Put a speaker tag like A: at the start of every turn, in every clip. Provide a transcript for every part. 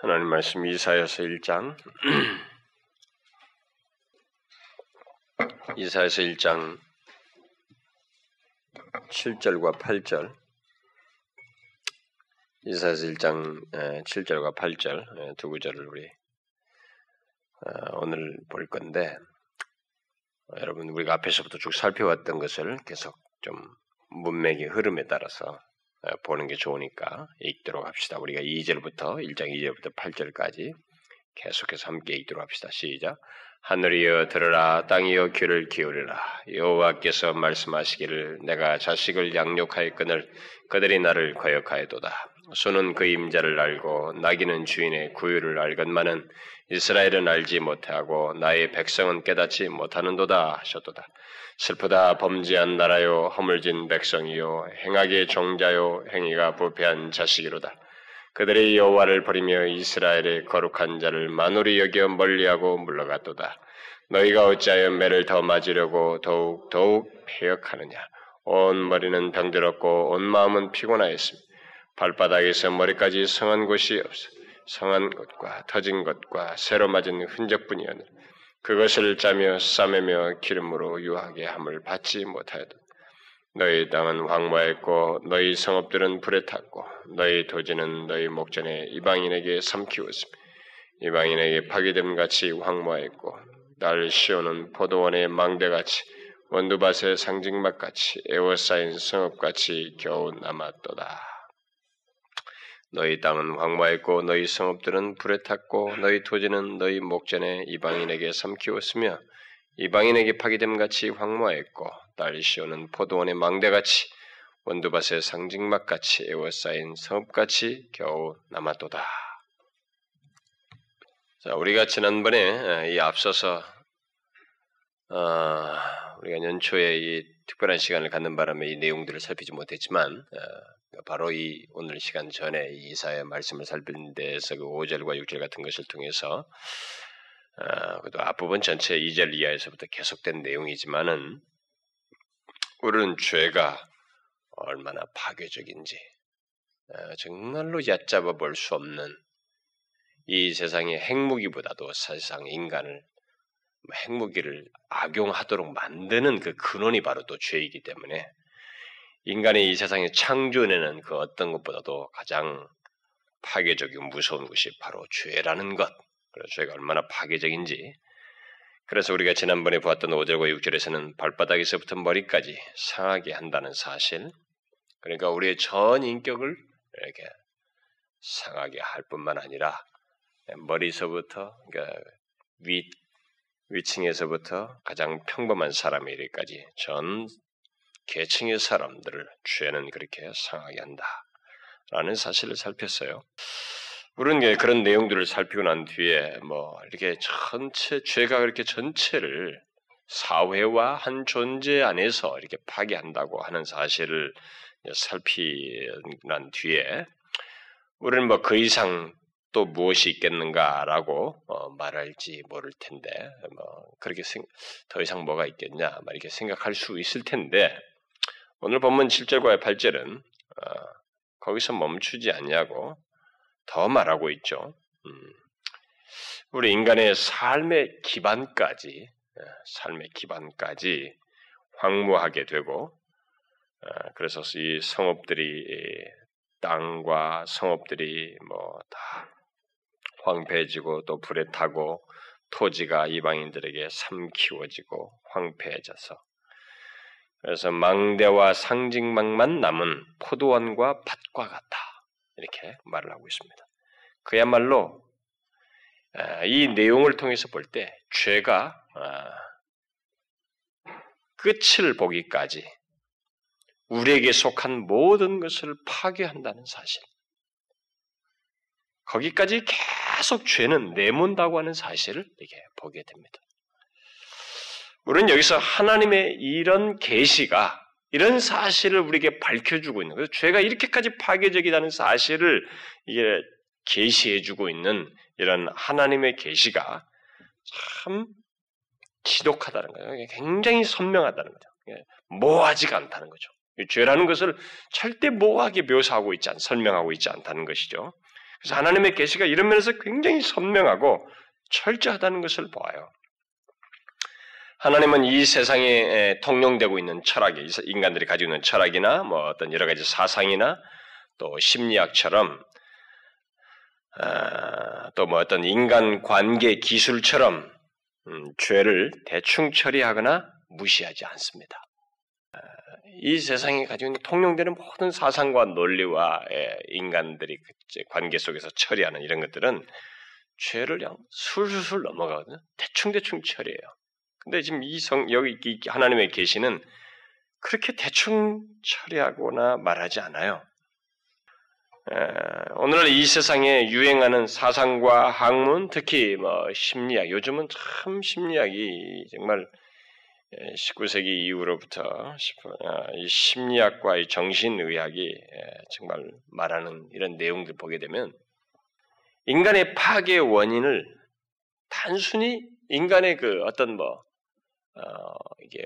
A: 하나님 말씀 이사야서 1장. 이사야서 1장 7절과 8절. 이사야서 1장 7절과 8절 두 구절을 우리 어, 오늘 볼 건데 여러분 우리가 앞에서부터 쭉 살펴왔던 것을 계속 좀 문맥의 흐름에 따라서 어, 보는 게 좋으니까 읽도록 합시다. 우리가 2절부터 1장 2절부터 8절까지 계속해서 함께 읽도록 합시다. 시작. 하늘이여 들으라 땅이여 귀를 기울이라 여호와께서 말씀하시기를 내가 자식을 양육하였거늘 그들이 나를 거역하여도다 소는 그 임자를 알고 나귀는 주인의 구유를 알건만은 이스라엘은 알지 못하고 나의 백성은 깨닫지 못하는도다 하셨도다 슬프다 범죄한 나라요 허물진 백성이요 행하게 종자요 행위가 부패한 자식이로다. 그들이 여호와를 버리며 이스라엘의 거룩한 자를 만홀히 여겨 멀리하고 물러갔도다. 너희가 어찌하여 매를 더 맞으려고 더욱 더욱 폐역하느냐? 온 머리는 병들었고 온 마음은 피곤하였습니다. 발바닥에서 머리까지 성한 곳이 없어 성한 것과 터진 것과 새로 맞은 흔적뿐이었느라 그것을 짜며 싸매며 기름으로 유하게 함을 받지 못하여도 너희 땅은 황무했고 너희 성읍들은 불에 탔고 너희 도지는 너희 목전에 이방인에게 삼키웠으며 이방인에게 파괴됨 같이 황무했고 날 시오는 포도원의 망대같이 원두밭의 상징막같이 에워싸인 성읍같이 겨우 남았도다. 너희 땅은 황무했고 너희 성읍들은 불에 탔고 너희 토지는 너희 목전에 이방인에게 삼키웠으며 이방인에게 파기됨 같이 황무했고 딸 시오는 포도원의 망대같이 원두밭의 상징막같이 에워싸인 성읍같이 겨우 남았도다. 자, 우리가 지난번에 이 앞서서 어, 우리가 연초에 이 특별한 시간을 갖는 바람에 이 내용들을 살피지 못했지만 어, 바로 이 오늘 시간 전에 이사의 말씀을 살피는 데서 그 5절과 6절 같은 것을 통해서 어, 그도 앞부분 전체 2절 이하에서부터 계속된 내용이지만은 우리는 죄가 얼마나 파괴적인지 어, 정말로 얕잡아 볼 수 없는 이 세상의 핵무기보다도 사실상 인간을 핵무기를 악용하도록 만드는 그 근원이 바로 또 죄이기 때문에 인간이 이 세상에 창조해내는 그 어떤 것보다도 가장 파괴적이고 무서운 것이 바로 죄라는 것. 그래서 죄가 얼마나 파괴적인지. 그래서 우리가 지난번에 보았던 5절과 6절에서는 발바닥에서부터 머리까지 상하게 한다는 사실. 그러니까 우리의 전 인격을 이렇게 상하게 할 뿐만 아니라 머리서부터 그러니까 위 위층에서부터 가장 평범한 사람에 이르기까지 전 계층의 사람들을 죄는 그렇게 상하게 한다 라는 사실을 살폈어요. 우리는 그런 내용들을 살피고 난 뒤에 뭐 이렇게 전체 죄가 그렇게 전체를 사회와 한 존재 안에서 이렇게 파괴한다고 하는 사실을 살피고 난 뒤에 우리는 뭐 그 이상 또 무엇이 있겠는가라고 어, 말할지 모를 텐데 뭐 그렇게 생, 더 이상 뭐가 있겠냐 막 이렇게 생각할 수 있을 텐데 오늘 본문 7절과 8절은 어, 거기서 멈추지 않냐고 더 말하고 있죠. 음, 우리 인간의 삶의 기반까지 어, 삶의 기반까지 황무하게 되고 어, 그래서 이 성읍들이 땅과 성읍들이 뭐 다 황폐해지고 또 불에 타고 토지가 이방인들에게 삼키워지고 황폐해져서 그래서 망대와 상징망만 남은 포도원과 밭과 같다. 이렇게 말을 하고 있습니다. 그야말로 이 내용을 통해서 볼 때 죄가 끝을 보기까지 우리에게 속한 모든 것을 파괴한다는 사실. 거기까지 계속 죄는 내몬다고 하는 사실을 이렇게 보게 됩니다. 우리는 여기서 하나님의 이런 계시가 이런 사실을 우리에게 밝혀주고 있는 거예요. 죄가 이렇게까지 파괴적이라는 사실을 이게 계시해주고 있는 이런 하나님의 계시가 참 지독하다는 거예요. 굉장히 선명하다는 거죠. 모호하지가 않다는 거죠. 죄라는 것을 절대 모호하게 묘사하고 있지 않, 설명하고 있지 않다는 것이죠. 그래서 하나님의 계시가 이런 면에서 굉장히 선명하고 철저하다는 것을 보아요. 하나님은 이 세상에 통용되고 있는 철학이 인간들이 가지고 있는 철학이나 뭐 어떤 여러 가지 사상이나 또 심리학처럼 아, 또뭐 어떤 인간 관계 기술처럼 음, 죄를 대충 처리하거나 무시하지 않습니다. 아, 이 세상에 가지고 있는 통용되는 모든 사상과 논리와 예, 인간들이 그 관계 속에서 처리하는 이런 것들은 죄를 그냥 술술 넘어가거든요. 대충대충 처리해요. 근데 지금 이 성, 여기 하나님의 계시는 그렇게 대충 처리하거나 말하지 않아요. 오늘날 이 세상에 유행하는 사상과 학문, 특히 뭐 심리학, 요즘은 참 심리학이 정말 19세기 이후로부터 아, 이 심리학과 이 정신의학이 정말 말하는 이런 내용들 보게 되면 인간의 파괴 원인을 단순히 인간의 그 어떤 뭐 어, 이게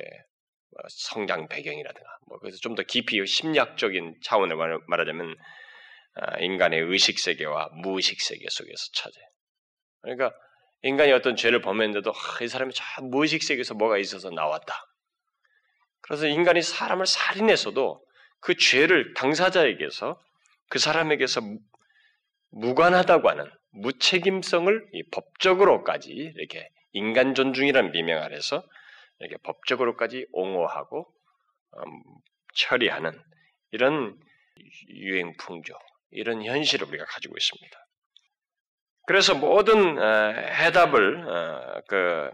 A: 뭐 성장 배경이라든가 뭐 그래서 좀 더 깊이 심리학적인 차원을 말하자면 아, 인간의 의식 세계와 무의식 세계 속에서 찾아요. 그러니까 인간이 어떤 죄를 범했는데도 아, 이 사람이 저 무의식 세계에서 뭐가 있어서 나왔다. 그래서 인간이 사람을 살인해서도 그 죄를 당사자에게서 그 사람에게서 무관하다고 하는 무책임성을 법적으로까지 이렇게 인간 존중이라는 비명 아래서 이렇게 법적으로까지 옹호하고 음, 처리하는 이런 유행 풍조, 이런 현실을 우리가 가지고 있습니다. 그래서 모든 어, 해답을 어, 그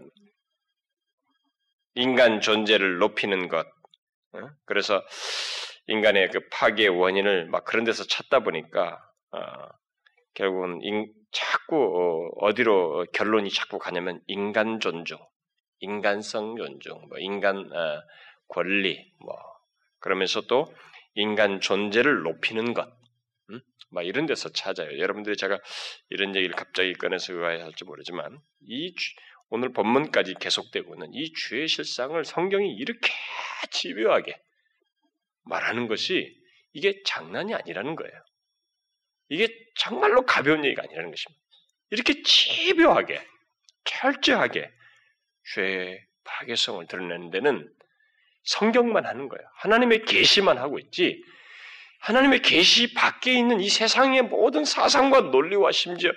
A: 인간 존재를 높이는 것, 어, 그래서 인간의 그 파괴 원인을 막 그런 데서 찾다 보니까 결국은 자꾸 어디로 결론이 자꾸 가냐면 인간 존중, 인간성 존중, 뭐 인간 권리, 뭐 그러면서 또 인간 존재를 높이는 것, 막 이런 데서 찾아요. 여러분들이 제가 이런 얘기를 갑자기 꺼내서 의아해 할지 모르지만 이 오늘 본문까지 계속되고 있는 이 주의 실상을 성경이 이렇게 집요하게 말하는 것이 이게 장난이 아니라는 거예요. 이게 정말로 가벼운 얘기가 아니라는 것입니다. 이렇게 집요하게 철저하게 죄의 파괴성을 드러내는 데는 성경만 하는 거예요. 하나님의 계시만 하고 있지 하나님의 계시 밖에 있는 이 세상의 모든 사상과 논리와 심지어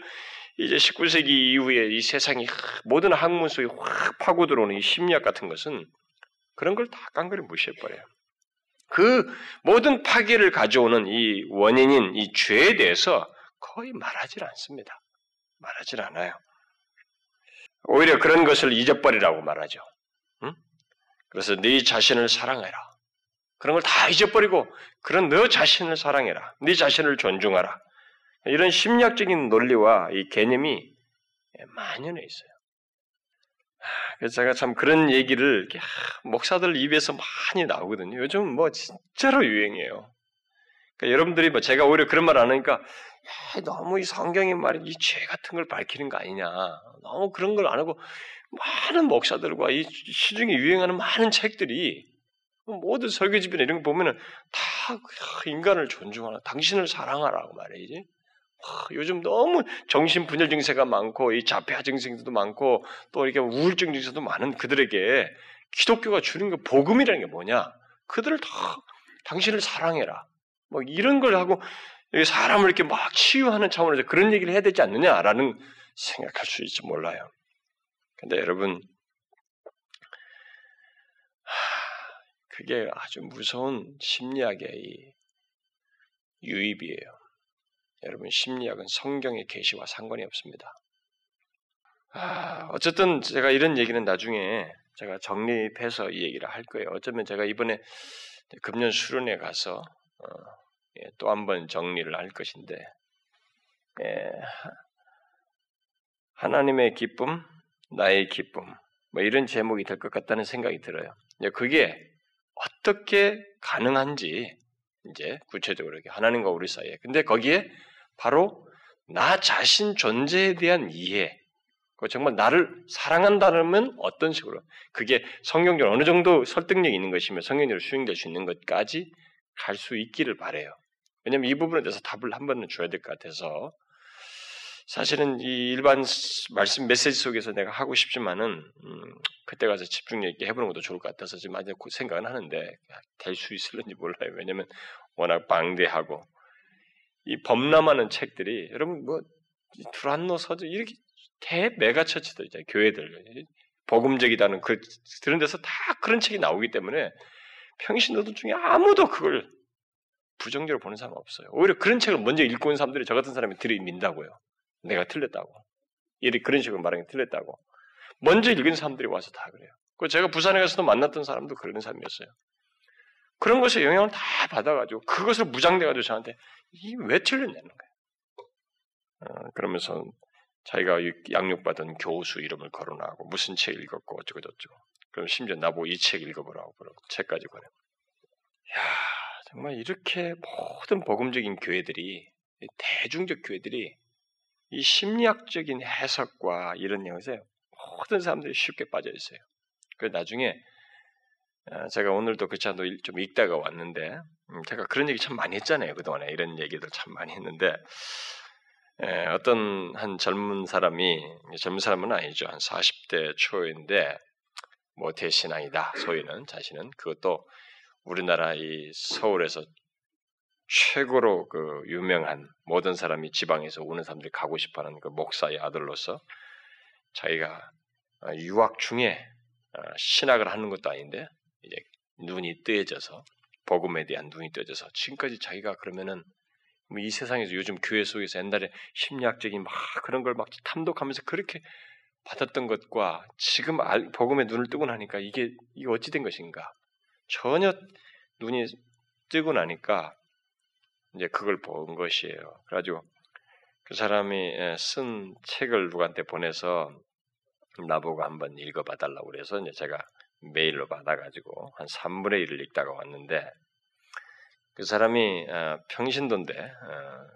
A: 이제 19세기 이후에 이 세상이 모든 학문 속에 확 파고 들어오는 이 심리학 같은 것은 그런 걸 다 깡그리 무시해버려요. 그 모든 파괴를 가져오는 이 원인인 이 죄에 대해서 거의 말하지 않습니다. 말하지 않아요. 오히려 그런 것을 잊어버리라고 말하죠. 응? 그래서 네 자신을 사랑해라. 그런 걸 다 잊어버리고 그런 너 자신을 사랑해라. 네 자신을 존중하라. 이런 심리학적인 논리와 이 개념이 만연해 있어요. 그래서 제가 참 그런 얘기를 목사들 입에서 많이 나오거든요. 요즘 뭐 진짜로 유행이에요. 그러니까 여러분들이 뭐 제가 오히려 그런 말 안 하니까 야, 너무 이 성경의 말이 이 죄 같은 걸 밝히는 거 아니냐. 너무 그런 걸 안 하고 많은 목사들과 이 시중에 유행하는 많은 책들이 모든 설교집이나 이런 거 보면은 다 인간을 존중하라, 당신을 사랑하라고 말해야지. 요즘 너무 정신 분열 증세가 많고 이 자폐아 증세도 많고 또 이렇게 우울증 증세도 많은 그들에게 기독교가 주는 게 복음이라는 게 뭐냐? 그들을 다 당신을 사랑해라. 뭐 이런 걸 하고 사람을 이렇게 막 치유하는 차원에서 그런 얘기를 해야 되지 않느냐라는 생각할 수 있지 몰라요. 근데 여러분 그게 아주 무서운 심리학의 유입이에요. 여러분 심리학은 성경의 계시와 상관이 없습니다. 아, 어쨌든 제가 이런 얘기는 나중에 제가 정립해서 이 얘기를 할 거예요. 어쩌면 제가 이번에 금년 수련회 가서 어, 예, 또 한 번 정리를 할 것인데 예, 하나님의 기쁨, 나의 기쁨 뭐 이런 제목이 될 것 같다는 생각이 들어요. 그게 어떻게 가능한지 이제 구체적으로 하나님과 우리 사이에. 근데 거기에 바로 나 자신 존재에 대한 이해, 정말 나를 사랑한다면 어떤 식으로 그게 성경적으로 어느 정도 설득력이 있는 것이며 성경적으로 수용될 수 있는 것까지 갈 수 있기를 바래요. 왜냐하면 이 부분에 대해서 답을 한 번은 줘야 될 것 같아서 사실은 이 일반 말씀 메시지 속에서 내가 하고 싶지만은 음, 그때 가서 집중력 있게 해보는 것도 좋을 것 같아서 지금 아직 생각은 하는데 될 수 있을는지 몰라요. 왜냐면 워낙 방대하고 이 범람하는 책들이 여러분 뭐 두란노 서적 이렇게 대 mega church들 있잖아요. 교회들 복음적이다는 그 그런 데서 다 그런 책이 나오기 때문에 평신도들 중에 아무도 그걸 부정적으로 보는 사람 없어요. 오히려 그런 책을 먼저 읽고 온 사람들이 저 같은 사람이 들이민다고요. 내가 틀렸다고. 이렇게 그런 식으로 말하는 게 틀렸다고. 먼저 읽은 사람들이 와서 다 그래요. 그 제가 부산에 가서도 만났던 사람도 그런 사람이었어요. 그런 것에 영향을 다 받아가지고 그것을 무장돼가지고 저한테 이게 왜 틀렸냐는 거예요. 어, 그러면서 자기가 양육받은 교수 이름을 거론하고 무슨 책 읽었고 어쩌고저쩌고. 그럼 심지어 나보고 이 책 읽어보라고 그러고 책까지 권해. 야 정말 이렇게 모든 복음적인 교회들이 대중적 교회들이 이 심리학적인 해석과 이런 것에 모든 사람들이 쉽게 빠져 있어요. 그 나중에 어, 제가 오늘도 그 차도 좀 읽다가 왔는데 음, 제가 그런 얘기 참 많이 했잖아요 그동안에. 이런 얘기들 참 많이 했는데 어떤 한 젊은 사람이 젊은 사람은 아니죠. 한 40대 초인데 모태 신앙이다 소위는. 자신은 그것도 우리나라 이 서울에서 최고로 그 유명한 모든 사람이 지방에서 오는 사람들이 가고 싶어하는 그 목사의 아들로서 자기가 어, 유학 중에 어, 신학을 하는 것도 아닌데 이제 눈이 뜨여져서 복음에 대한 눈이 뜨여져서 지금까지 자기가 그러면은 뭐이 세상에서 요즘 교회 속에서 옛날에 심리학적인 막 그런 걸 막 탐독하면서 그렇게 받았던 것과 지금 복음에 눈을 뜨고 나니까 이게 이게 어찌 된 것인가 전혀 눈이 뜨고 나니까 이제 그걸 본 것이에요. 그래가지고 그 사람이 예, 쓴 책을 누구한테 보내서 나보고 한번 읽어봐 달라고 그래서 이제 제가 메일로 받아가지고 한 3분의 1을 읽다가 왔는데 그 사람이 어, 평신도인데 어,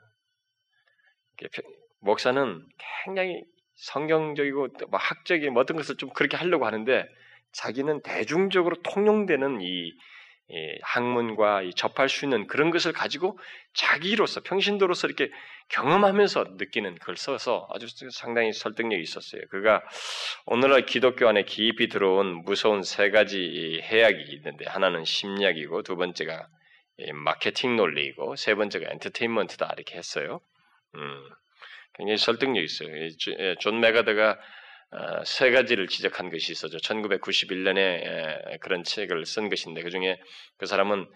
A: 목사는 굉장히 성경적이고 뭐 학적인 뭐 어떤 것을 좀 그렇게 하려고 하는데 자기는 대중적으로 통용되는 이이 학문과 이 접할 수 있는 그런 것을 가지고 자기로서 평신도로서 이렇게 경험하면서 느끼는 글 써서 아주 상당히 설득력이 있었어요. 그가 오늘날 기독교 안에 깊이 들어온 무서운 세 가지 해악이 있는데 하나는 심리학이고 두 번째가 마케팅 논리이고 세 번째가 엔터테인먼트다 이렇게 했어요. 음, 굉장히 설득력 있어요. 존 맥아더가 어, 세 가지를 지적한 것이 있어죠. 1991년에 그런 책을 쓴 것인데 그 중에 그 사람은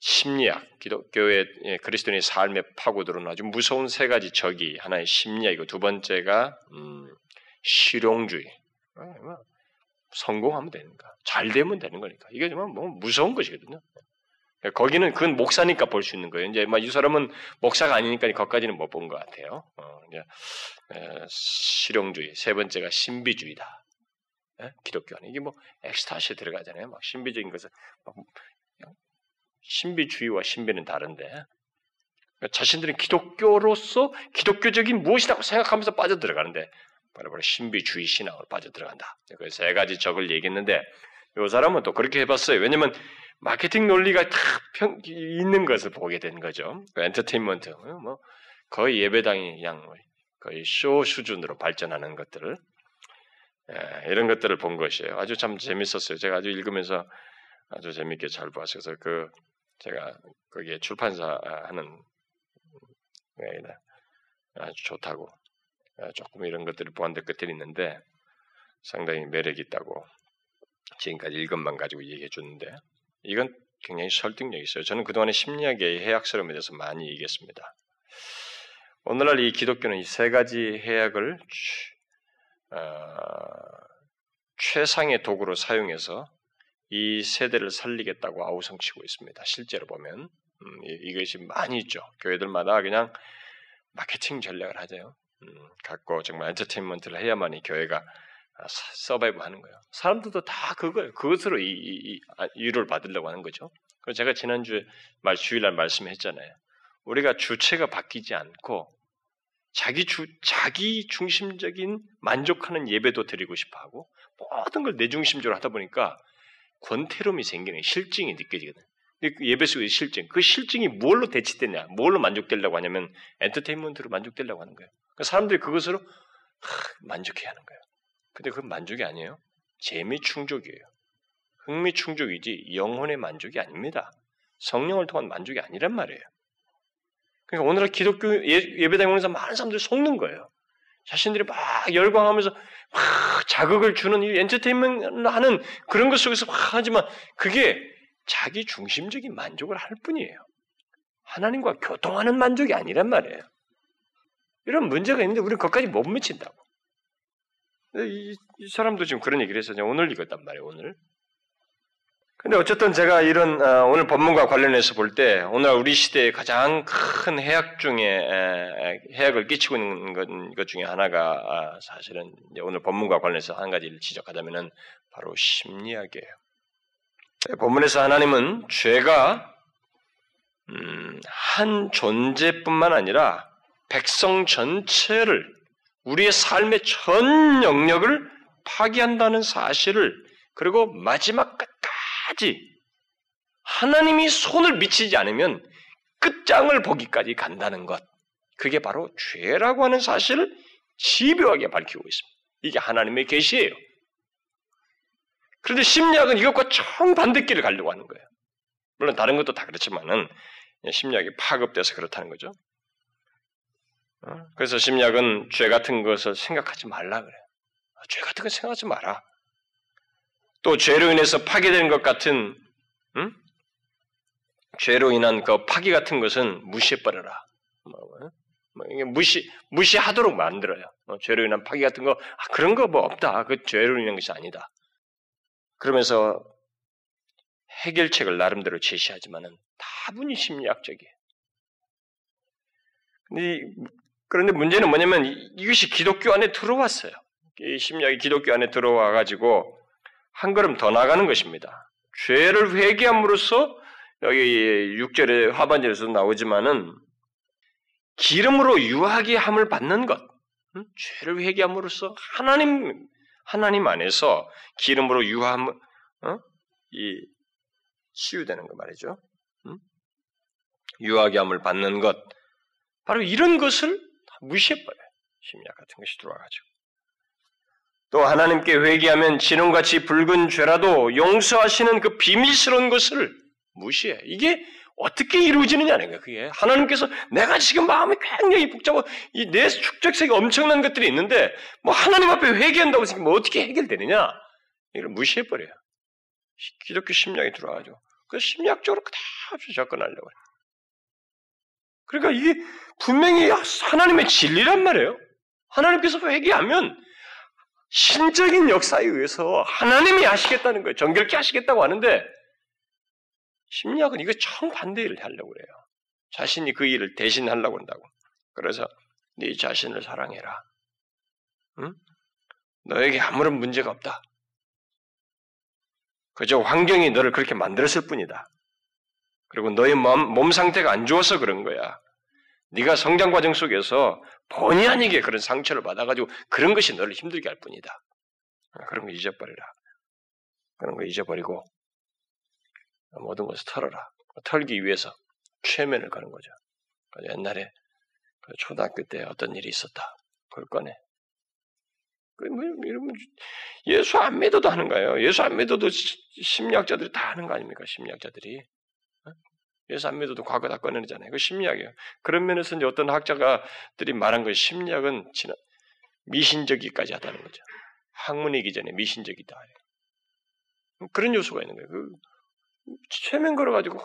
A: 심리학, 기독교의 예, 그리스도인의 삶에 파고들어온 아주 무서운 세 가지 적이 하나의 심리학이고 두 번째가 음, 실용주의. 어, 뭐, 성공하면 되는가, 잘 되면 되는 거니까 이게 정말 뭐 무서운 것이거든요. 거기는 그건 목사니까 볼 수 있는 거예요. 이제 이 사람은 목사가 아니니까 거기까지는 못 본 것 같아요. 어, 이제 에, 실용주의 세 번째가 신비주의다. 에? 기독교 안에 이게 뭐 엑스타시에 들어가잖아요. 막 신비적인 것을 막 신비주의와 신비는 다른데 그러니까 자신들은 기독교로서 기독교적인 무엇이라고 생각하면서 빠져 들어가는데 바로 바로 신비주의 신앙으로 빠져 들어간다. 그 세 가지 적을 얘기했는데 이 사람은 또 그렇게 해봤어요. 왜냐면 마케팅 논리가 다 평, 있는 것을 보게 된 거죠. 그 엔터테인먼트, 어, 뭐 거의 예배당이 그냥 거의 쇼 수준으로 발전하는 것들을 예, 이런 것들을 본 것이에요. 아주 참 재밌었어요. 제가 아주 읽으면서 아주 재밌게 잘 봤어서 그 제가 거기에 출판사 하는 네, 아주 좋다고 아, 조금 이런 것들을 보완될 것들이 있는데 상당히 매력 있다고 지금까지 읽은 만 가지고 얘기해 줬는데 이건 굉장히 설득력이 있어요. 저는 그동안에 심리학의 해악스러움에 대해서 많이 얘기했습니다. 오늘날 이 기독교는 이 세 가지 해악을 어, 최상의 도구로 사용해서 이 세대를 살리겠다고 아우성치고 있습니다. 실제로 보면 음, 이것이 많이 있죠. 교회들마다 그냥 마케팅 전략을 하죠. 음, 갖고 정말 엔터테인먼트를 해야만이 교회가 아, survive 하는 거예요. 사람들도 다 그거예요. 그것으로 이, 이, 이 아, 위로를 받으려고 하는 거죠. 그래서 제가 지난주에 말, 주일날 말씀했잖아요. 우리가 주체가 바뀌지 않고 자기 주, 자기 중심적인 만족하는 예배도 드리고 싶어 하고 모든 걸 내 중심적으로 하다 보니까 권태로움이 생기는 싫증이 느껴지거든. 그 예배 속의 실증. 그 실증이 뭘로 대치되냐, 뭘로 만족되려고 하냐면 엔터테인먼트로 만족되려고 하는 거예요. 사람들이 그것으로 만족해야 하는 거예요. 근데 그건 만족이 아니에요. 재미 충족이에요. 흥미 충족이지 영혼의 만족이 아닙니다. 성령을 통한 만족이 아니란 말이에요. 그러니까 오늘날 기독교 예, 배당에 오는 많은 사람들이 속는 거예요. 자신들이 막 열광하면서 막 자극을 주는 이 엔터테인먼트 하는 그런 것 속에서 막 하지만 그게 자기 중심적인 만족을 할 뿐이에요. 하나님과 교통하는 만족이 아니란 말이에요. 이런 문제가 있는데 우리는 거기까지 못 미친다고. 이, 이 사람도 지금 그런 얘기를 해서 오늘 읽었단 말이에요, 오늘. 근데 어쨌든 제가 이런 어, 오늘 본문과 관련해서 볼 때 오늘 우리 시대의 가장 큰 해악 중에 해악을 끼치고 있는 것, 중에 하나가 아, 사실은 오늘 본문과 관련해서 한 가지를 지적하자면은 바로 심리학이에요. 본문에서 하나님은 죄가 음, 한 존재뿐만 아니라 백성 전체를 우리의 삶의 전 영역을 파괴한다는 사실을 그리고 마지막 끝까지 하나님이 손을 미치지 않으면 끝장을 보기까지 간다는 것. 그게 바로 죄라고 하는 사실을 집요하게 밝히고 있습니다. 이게 하나님의 계시예요. 그런데 심리학은 이것과 정반대길을 가려고 하는 거예요. 물론 다른 것도 다 그렇지만은 심리학이 파급돼서 그렇다는 거죠. 어? 그래서 심리학은 죄 같은 것을 생각하지 말라 그래요. 죄 같은 거 생각하지 마라. 또 죄로 인해서 파괴되는 것 같은 음? 죄로 인한 그 파괴 같은 것은 무시해버려라. 뭐, 뭐, 이게 무시 무시하도록 만들어요. 어, 죄로 인한 파괴 같은 거 아, 그런 거 뭐 없다. 그 죄로 인한 것이 아니다. 그러면서 해결책을 나름대로 제시하지만은 다분히 심리학적이에요. 근데 그런데 문제는 뭐냐면 이것이 기독교 안에 들어왔어요. 이 심리학이 기독교 안에 들어와 가지고 한 걸음 더 나가는 것입니다. 죄를 회개함으로써 여기 6절의 하반절에서 나오지만은 기름으로 유하게 함을 받는 것, 음? 죄를 회개함으로써 하나님 하나님 안에서 기름으로 유함, 어? 이 치유되는 거 말이죠. 음? 유하게 함을 받는 것, 바로 이런 것을 무시해버려요. 심리학 같은 것이 들어와가지고. 또 하나님께 회개하면 진홍같이 붉은 죄라도 용서하시는 그 비밀스러운 것을 무시해. 이게 어떻게 이루어지느냐는 거야, 그게. 하나님께서 내가 지금 마음이 굉장히 복잡하고 이 내 축적색이 엄청난 것들이 있는데 뭐 하나님 앞에 회개한다고 뭐 어떻게 해결되느냐? 이걸 무시해버려요. 기독교 심리학이 들어와가지고. 그 심리학적으로 그다없이 접근하려고 해요. 그러니까 이게 분명히 하나님의 진리란 말이에요. 하나님께서 회개하면 신적인 역사에 의해서 하나님이 하시겠다는 거예요. 정결케 하시겠다고 하는데 심리학은 이거 정반대를 하려고 그래요. 자신이 그 일을 대신 하려고 한다고. 그래서 네 자신을 사랑해라. 응? 너에게 아무런 문제가 없다. 그저 환경이 너를 그렇게 만들었을 뿐이다. 그리고 너의 몸, 몸 상태가 안 좋아서 그런 거야. 네가 성장 과정 속에서 본의 아니게 그런 상처를 받아가지고 그런 것이 너를 힘들게 할 뿐이다. 아, 그런 거 잊어버리라. 그런 거 잊어버리고 모든 것을 털어라. 털기 위해서 최면을 가는 거죠. 옛날에 그 초등학교 때 어떤 일이 있었다. 그걸 꺼내. 그 뭐, 예수 안 믿어도 하는 거예요. 예수 안 믿어도 심리학자들이 다 하는 거 아닙니까? 심리학자들이. 예수 안 믿어도 과거 다 꺼내잖아요. 그 심리학이에요. 그런 면에서 이제 어떤 학자가들이 말한 것이 심리학은 지난 미신적이까지 하다는 거죠. 학문이기 전에 미신적이다. 그런 요소가 있는 거예요. 그 최면 걸어가지고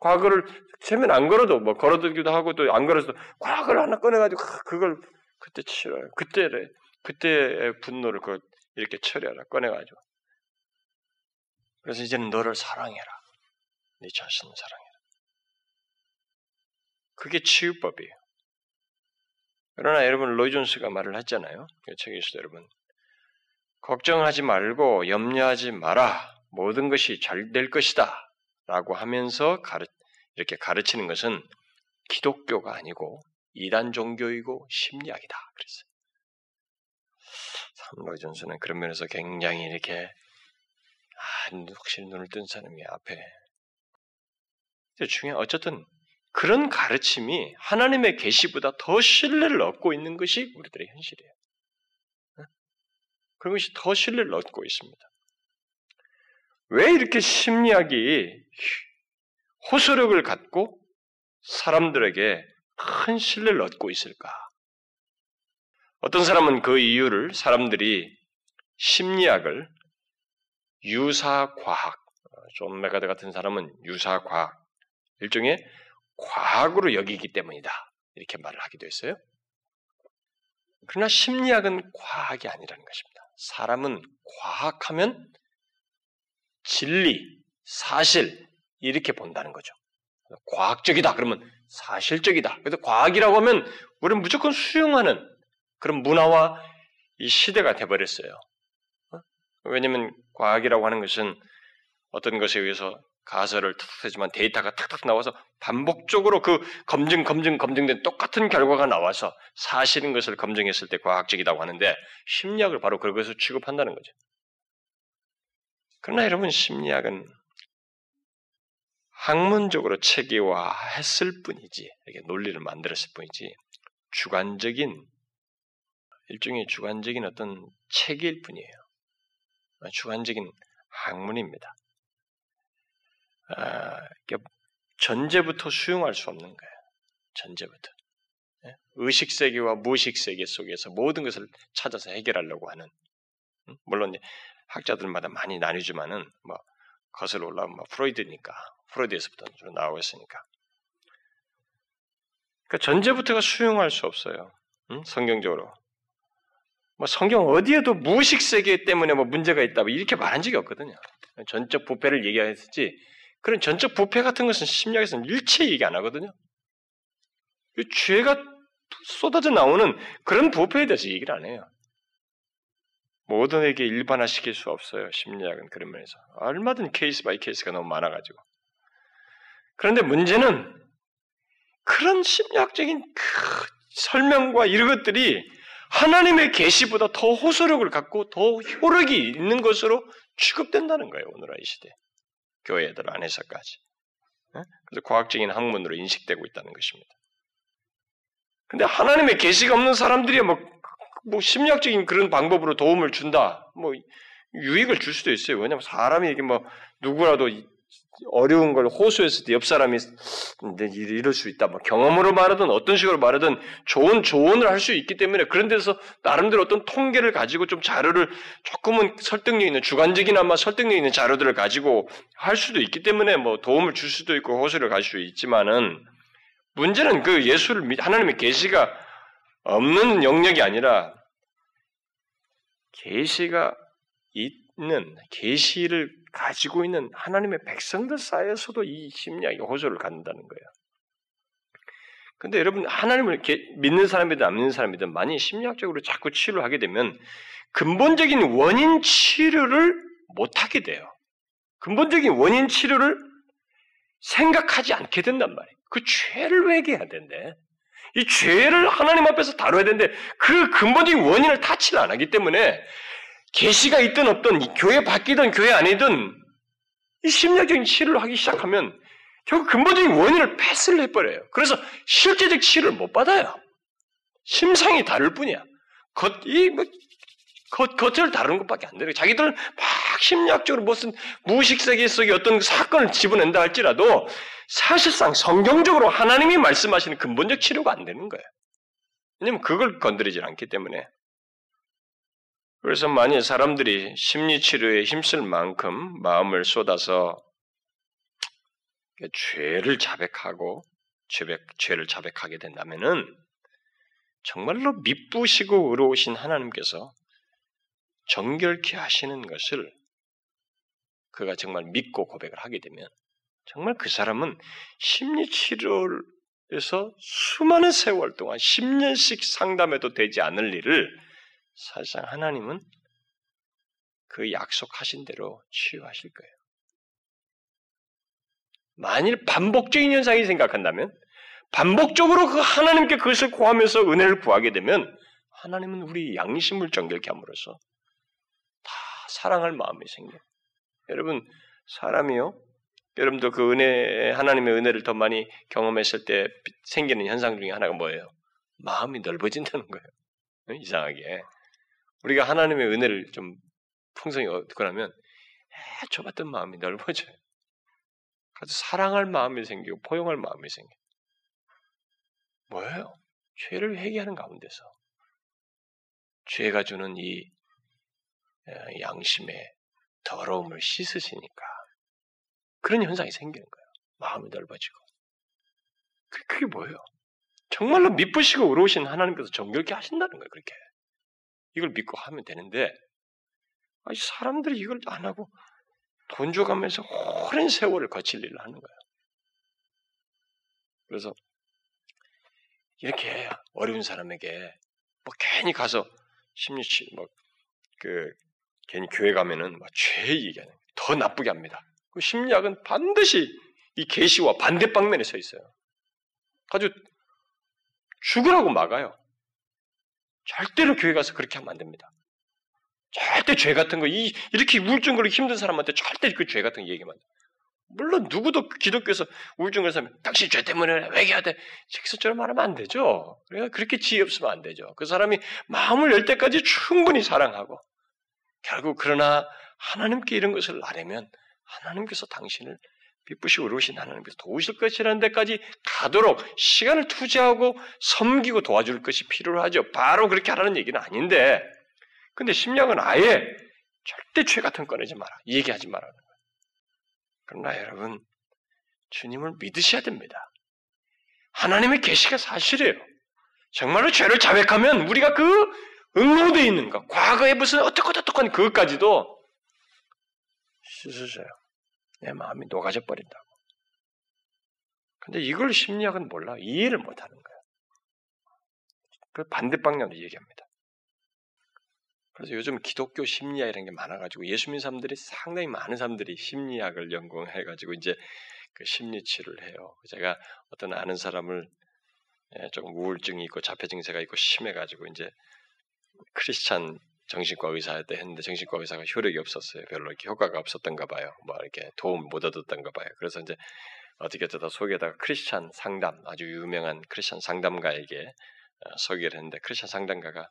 A: 과거를 최면 안 걸어도 뭐 걸어두기도 하고 또 안 걸어도 과거를 하나 꺼내가지고 그걸 그때 치러요. 그때를 그때의 분노를 그 이렇게 처리하라 꺼내가지고 그래서 이제는 너를 사랑해라. 네 자신을 사랑해. 그게 치유법이에요. 그러나 여러분 로이 존스가 말을 했잖아요. 그 책에서도 여러분 걱정하지 말고 염려하지 마라. 모든 것이 잘 될 것이다. 라고 하면서 가르, 이렇게 가르치는 것은 기독교가 아니고 이단 종교이고 심리학이다. 그랬어요. 참 로이 존스는 그런 면에서 굉장히 이렇게 아, 확실히 눈을 뜬 사람이 앞에 중요한 어쨌든 그런 가르침이 하나님의 계시보다 더 신뢰를 얻고 있는 것이 우리들의 현실이에요. 그런 것이 더 신뢰를 얻고 있습니다. 왜 이렇게 심리학이 호소력을 갖고 사람들에게 큰 신뢰를 얻고 있을까? 어떤 사람은 그 이유를 사람들이 심리학을 유사과학, 존 맥아더 같은 사람은 유사과학, 일종의 과학으로 여기기 때문이다. 이렇게 말을 하기도 했어요. 그러나 심리학은 과학이 아니라는 것입니다. 사람은 과학하면 진리, 사실, 이렇게 본다는 거죠. 과학적이다. 그러면 사실적이다. 그래서 과학이라고 하면 우리는 무조건 수용하는 그런 문화와 이 시대가 돼버렸어요. 어? 왜냐하면 과학이라고 하는 것은 어떤 것에 의해서 가설을 탁하지만 데이터가 탁탁 나와서 반복적으로 그 검증, 검증, 검증된 똑같은 결과가 나와서 사실인 것을 검증했을 때 과학적이라고 하는데 심리학을 바로 그것을 취급한다는 거죠. 그러나 여러분 심리학은 학문적으로 체계화했을 뿐이지 이게 논리를 만들었을 뿐이지 주관적인 일종의 주관적인 어떤 체계일 뿐이에요. 주관적인 학문입니다. 아, 전제부터 수용할 수 없는 거예요. 전제부터. 예? 의식 세계와 무의식 세계 속에서 모든 것을 찾아서 해결하려고 하는 음? 물론 학자들마다 많이 나뉘지만은 뭐 거슬러 올라오면 뭐 프로이드니까 프로이드에서부터 주로 나오고 있으니까. 그러니까 전제부터가 수용할 수 없어요. 응? 성경적으로. 뭐 성경 어디에도 무의식 세계 때문에 뭐 문제가 있다 뭐 이렇게 말한 적이 없거든요. 전적 부패를 얘기했지 그런 전적 부패 같은 것은 심리학에서는 일체 얘기 안 하거든요. 죄가 쏟아져 나오는 그런 부패에 대해서 얘기를 안 해요. 모든에게 일반화시킬 수 없어요. 심리학은 그런 면에서. 얼마든 case by case가 너무 많아가지고. 그런데 문제는 그런 심리학적인 그 설명과 이런 것들이 하나님의 계시보다 더 호소력을 갖고 더 효력이 있는 것으로 취급된다는 거예요. 오늘의 시대. 교회들 안에서까지. 그래서 과학적인 학문으로 인식되고 있다는 것입니다. 근데 하나님의 계시가 없는 사람들이 뭐, 뭐 심리학적인 그런 방법으로 도움을 준다. 뭐 유익을 줄 수도 있어요. 왜냐하면 사람이 이게 뭐 누구라도 어려운 걸 호소했을 때 옆 사람이 이럴 수 있다. 뭐 경험으로 말하든 어떤 식으로 말하든 좋은 조언을 할 수 있기 때문에 그런 데서 나름대로 어떤 통계를 가지고 좀 자료를 조금은 설득력 있는 주관적이나마 설득력 있는 자료들을 가지고 할 수도 있기 때문에 뭐 도움을 줄 수도 있고 호소를 가질 수 있지만은 문제는 그 예수를 하나님의 계시가 없는 영역이 아니라 계시가 있는 계시를 가지고 있는 하나님의 백성들 사이에서도 이 심리학이 호소를 갖는다는 거예요. 근데 여러분 하나님을 믿는 사람이든 안 믿는 사람이든 많이 심리학적으로 자꾸 치료를 하게 되면 근본적인 원인 치료를 못 하게 돼요. 근본적인 원인 치료를 생각하지 않게 된단 말이에요. 그 죄를 회개해야 된대. 이 죄를 하나님 앞에서 다뤄야 되는데 그 근본적인 원인을 타치를 안 하기 때문에 계시가 있든 없든 교회 바뀌든 교회 아니든 이 심리학적인 치료를 하기 시작하면 결국 근본적인 원인을 패스를 해버려요. 그래서 실제적 치료를 못 받아요. 심상이 다를 뿐이야. 겉, 이, 뭐, 겉, 겉을 다루는 것밖에 안 돼요. 자기들은 막 심리학적으로 무슨 무의식 세계 속에 어떤 사건을 집어낸다 할지라도 사실상 성경적으로 하나님이 말씀하시는 근본적 치료가 안 되는 거예요. 왜냐면 그걸 건드리지 않기 때문에. 그래서 만일 사람들이 심리치료에 힘쓸 만큼 마음을 쏟아서 죄를 자백하고 죄를 자백하게 된다면은 정말로 미쁘시고 의로우신 하나님께서 정결케 하시는 것을 그가 정말 믿고 고백을 하게 되면 정말 그 사람은 심리치료에서 수많은 세월 동안 10년씩 상담해도 되지 않을 일을 사실상 하나님은 그 약속하신 대로 치유하실 거예요. 만일 반복적인 현상이 생각한다면 반복적으로 그 하나님께 그것을 구하면서 은혜를 구하게 되면 하나님은 우리 양심을 정결케 함으로써 다 사랑할 마음이 생겨요. 여러분 사람이요 여러분도 그 은혜 하나님의 은혜를 더 많이 경험했을 때 생기는 현상 중에 하나가 뭐예요? 마음이 넓어진다는 거예요. 이상하게 우리가 하나님의 은혜를 좀 풍성히 에, 좁았던 마음이 넓어져요. 아주 사랑할 마음이 생기고 포용할 마음이 생겨. 뭐예요? 죄를 회개하는 가운데서 죄가 주는 이 양심의 더러움을 씻으시니까 그런 현상이 생기는 거예요. 마음이 넓어지고. 그, 그게 뭐예요? 정말로 믿으시고 의로우신 하나님께서 정결케 하신다는 거예요. 그렇게 이걸 믿고 하면 되는데 아니 사람들이 이걸 안 하고 돈 줘가면서 오랜 세월을 거칠 일을 하는 거예요. 그래서 이렇게 어려운 사람에게 뭐 괜히 가서 심리치 뭐그 괜히 교회 가면은 막죄 얘기하는 더 나쁘게 합니다. 그 심리학은 반드시 이 계시와 반대 방면에 서 있어요. 아주 죽으라고 막아요. 절대로 교회 가서 그렇게 하면 안 됩니다. 절대 죄 같은 거, 이, 이렇게 우울증 걸리고 힘든 사람한테 절대 그 죄 같은 거 얘기하면. 물론 누구도 기독교에서 우울증 걸린 사람이 당신 죄 때문에 돼. 식스처럼 말하면 안 되죠. 그러니까 그렇게 지혜 없으면 안 되죠. 그 사람이 마음을 열 때까지 충분히 사랑하고 결국 그러나 하나님께 이런 것을 나려면 하나님께서 당신을 기쁘시고 의로우신 하나님께서 도우실 것이라는 데까지 가도록 시간을 투자하고 섬기고 도와줄 것이 필요하죠. 바로 그렇게 하라는 얘기는 아닌데 근데 심리학은 아예 절대 죄 같은 꺼내지 마라. 얘기하지 말라는. 그러나 여러분, 주님을 믿으셔야 됩니다. 하나님의 계시가 사실이에요. 정말로 죄를 자백하면 우리가 그 응모되어 있는 것, 과거에 무슨 어떻고 어떡한 그것까지도 씻으셔요. 내 마음이 녹아져 버린다고. 근데 이걸 심리학은 몰라. 이해를 못 하는 거예요. 그 반대 방향으로 얘기합니다. 그래서 요즘 기독교 심리학 이런 게 많아가지고 예수 믿는 사람들이 상당히 많은 사람들이 심리학을 연구해가지고 이제 그 심리 치료를 해요. 제가 어떤 아는 사람을 예, 조금 우울증이 있고 자폐 증세가 있고 심해가지고 이제 크리스찬 정신과 의사한테 했는데 정신과 의사가 효력이 없었어요. 별로 이렇게 효과가 없었던가 봐요. 뭐 이렇게 도움 못 얻었던가 봐요. 그래서 이제 어떻게 든 속에다가 크리스찬 상담 아주 유명한 크리스찬 상담가에게 어, 소개를 했는데 크리스찬 상담가가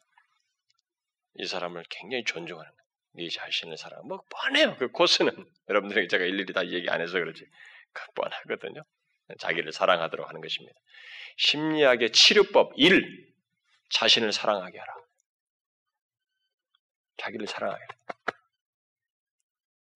A: 이 사람을 굉장히 존중하는 거예요. 네 자신을 사랑. 뭐 뻔해요. 그 코스는 여러분들에게 제가 일일이 다 얘기 안 해서 그렇지. 그 뻔하거든요. 자기를 사랑하도록 하는 것입니다. 심리학의 치료법 1. 자신을 사랑하게 하라. 자기를 사랑하게 하라.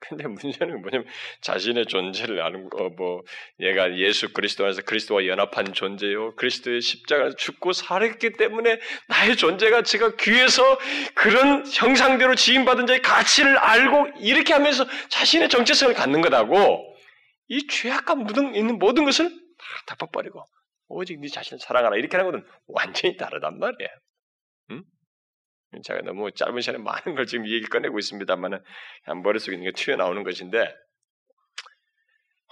A: 근데 문제는 뭐냐면 자신의 존재를 아는 거, 뭐 얘가 예수 그리스도 안에서 그리스도와 연합한 존재요. 그리스도의 십자가에서 죽고 살았기 때문에 나의 존재 가치가 귀해서 그런 형상대로 지인받은 자의 가치를 알고 이렇게 하면서 자신의 정체성을 갖는 거다고 이 죄악감 묻은 있는 모든 것을 다 덮어버리고 오직 네 자신을 사랑하라 이렇게 하는 것은 완전히 다르단 말이에요. 응? 제가 너무 짧은 시간에 많은 걸 지금 얘기 꺼내고 있습니다만은 머릿속에 있는 게 튀어나오는 것인데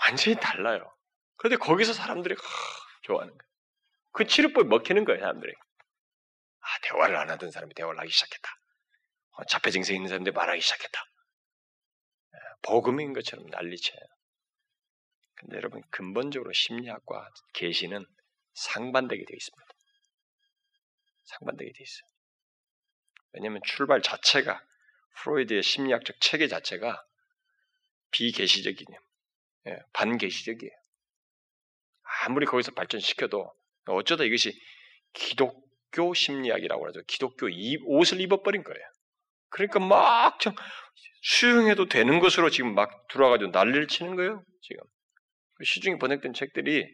A: 완전히 달라요. 그런데 거기서 사람들이 하, 좋아하는 거예요. 그 치료법이 먹히는 거예요, 사람들이. 아, 대화를 안 하던 사람이 대화를 하기 시작했다. 어, 자폐 증세 있는 사람들이 말하기 시작했다. 예, 복음인 것처럼 난리쳐요. 근데 여러분 근본적으로 심리학과 계시는 상반되게 되어 있습니다. 상반되게 되어 있어요. 왜냐하면 출발 자체가 프로이드의 심리학적 체계 자체가 비계시적이냐, 예, 반계시적이에요. 아무리 거기서 발전시켜도 어쩌다 이것이 기독교 심리학이라고 하죠. 기독교 옷을 입어버린 거예요. 그러니까 막 수용해도 되는 것으로 지금 막 들어와가지고 난리를 치는 거예요. 지금 시중에 번역된 책들이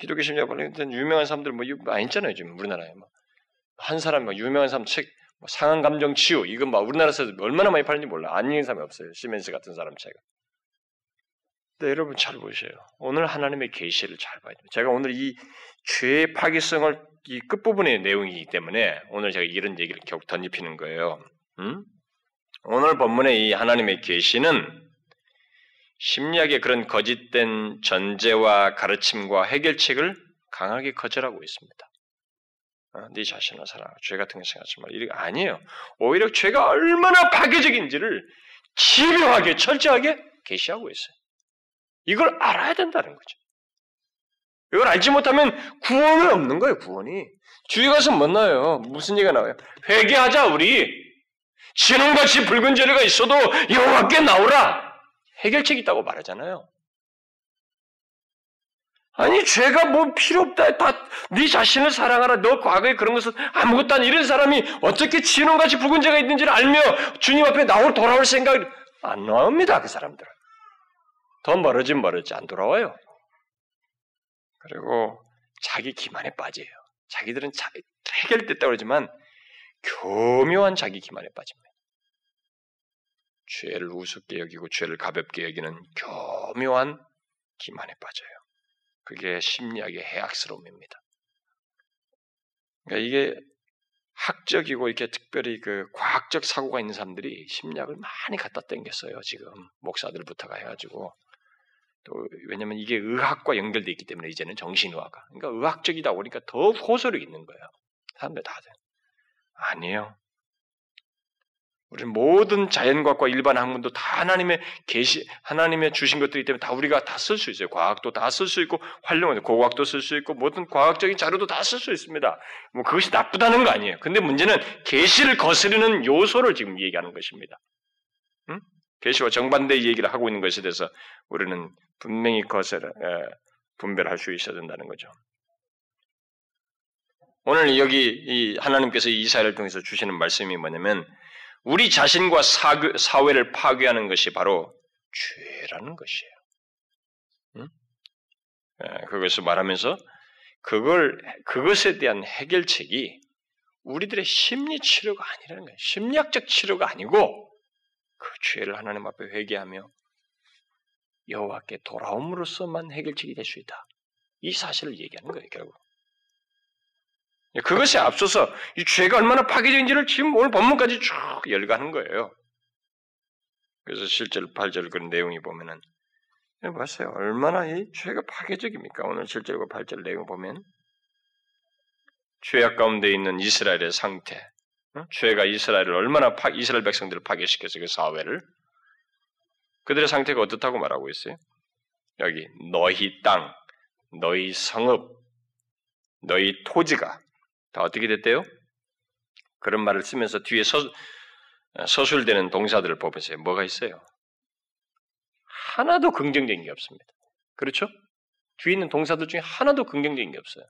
A: 기독교 심리학 번역된 유명한 사람들 뭐 많이 있잖아요. 지금 우리나라에 뭐. 한 사람 뭐 유명한 사람 책 뭐 상한 감정 치유 이건 막 우리나라에서 얼마나 많이 팔는지 몰라. 안 읽는 사람이 없어요. 시멘스 같은 사람 책은 근데 여러분 잘 보세요. 오늘 하나님의 계시를 잘 봐야 됩니다 제가 오늘 이 죄의 파기성을 이 끝부분의 내용이기 때문에 오늘 제가 이런 얘기를 결국 덧입히는 거예요. 음? 오늘 본문의 이 하나님의 계시는 심리학의 그런 거짓된 전제와 가르침과 해결책을 강하게 거절하고 있습니다. 어, 네 자신을 사랑하고 죄 같은 거 생각하지 말. 이게 아니에요. 오히려 죄가 얼마나 파괴적인지를 집요하게 철저하게 계시하고 있어요. 이걸 알아야 된다는 거죠. 이걸 알지 못하면 구원은 없는 거예요, 구원이. 주위 가서 못 나요. 무슨 얘기가 나와요? 회개하자, 우리. 지능같이 붉은 죄가 있어도 여호와께 나오라. 해결책 있다고 말하잖아요. 아니 죄가 뭐 필요 없다. 다 네 자신을 사랑하라. 너 과거에 그런 것은 아무것도 아닌 이런 사람이 어떻게 진홍같이 붉은 죄가 있는지를 알며 주님 앞에 나올 돌아올 생각이 안 나옵니다. 그 사람들은. 더 멀어진 멀어지 안 돌아와요. 그리고 자기 기만에 빠져요. 자기들은 자, 해결됐다고 그러지만 교묘한 자기 기만에 빠집니다. 죄를 우습게 여기고 죄를 가볍게 여기는 교묘한 기만에 빠져요. 그게 심리학의 해악스러움입니다. 그러니까 이게 학적이고 이렇게 특별히 그 과학적 사고가 있는 사람들이 심리학을 많이 갖다 땡겼어요. 지금 목사들부터가 해가지고 또 왜냐하면 이게 의학과 연결돼 있기 때문에 이제는 정신의학과 그러니까 의학적이다 보니까 더 호소력이 있는 거예요. 사람들 다들 아니에요. 우리 모든 자연과학과 일반 학문도 다 하나님의 계시 하나님의 주신 것들이기 때문에 다 우리가 다 쓸 수 있어요. 과학도 다 쓸 수 있고 활용은 고고학도 쓸 수 있고 모든 과학적인 자료도 다 쓸 수 있습니다. 뭐 그것이 나쁘다는 거 아니에요. 근데 문제는 계시를 거스르는 요소를 지금 얘기하는 것입니다. 응? 계시와 정반대의 얘기를 하고 있는 것에 대해서 우리는 분명히 거스를 분별할 수 있어야 된다는 거죠. 오늘 여기 이 하나님께서 이사야를 통해서 주시는 말씀이 뭐냐면 우리 자신과 사회를 파괴하는 것이 바로 죄라는 것이에요. 응? 그것을 말하면서 그걸 그것에 대한 해결책이 우리들의 심리 치료가 아니라는 거예요. 심리학적 치료가 아니고 그 죄를 하나님 앞에 회개하며 여호와께 돌아옴으로써만 해결책이 될 수 있다. 이 사실을 얘기하는 거예요, 결국. 그것에 앞서서 이 죄가 얼마나 파괴적인지를 지금 오늘 본문까지 쭉 열가는 거예요. 그래서 실제로 8절 그런 내용이 보면은 보세요. 얼마나 이 죄가 파괴적입니까? 오늘 7절과 8절 내용 보면 죄악 가운데 있는 이스라엘의 상태, 죄가 이스라엘을 얼마나 파, 이스라엘 백성들을 파괴시켜서 그 사회를 그들의 상태가 어떻다고 말하고 있어요? 여기 너희 땅, 너희 성읍, 너희 토지가 다 어떻게 됐대요? 그런 말을 쓰면서 뒤에 서, 서술되는 동사들을 보세요. 뭐가 있어요? 하나도 긍정적인 게 없습니다. 그렇죠? 뒤에 있는 동사들 중에 하나도 긍정적인 게 없어요.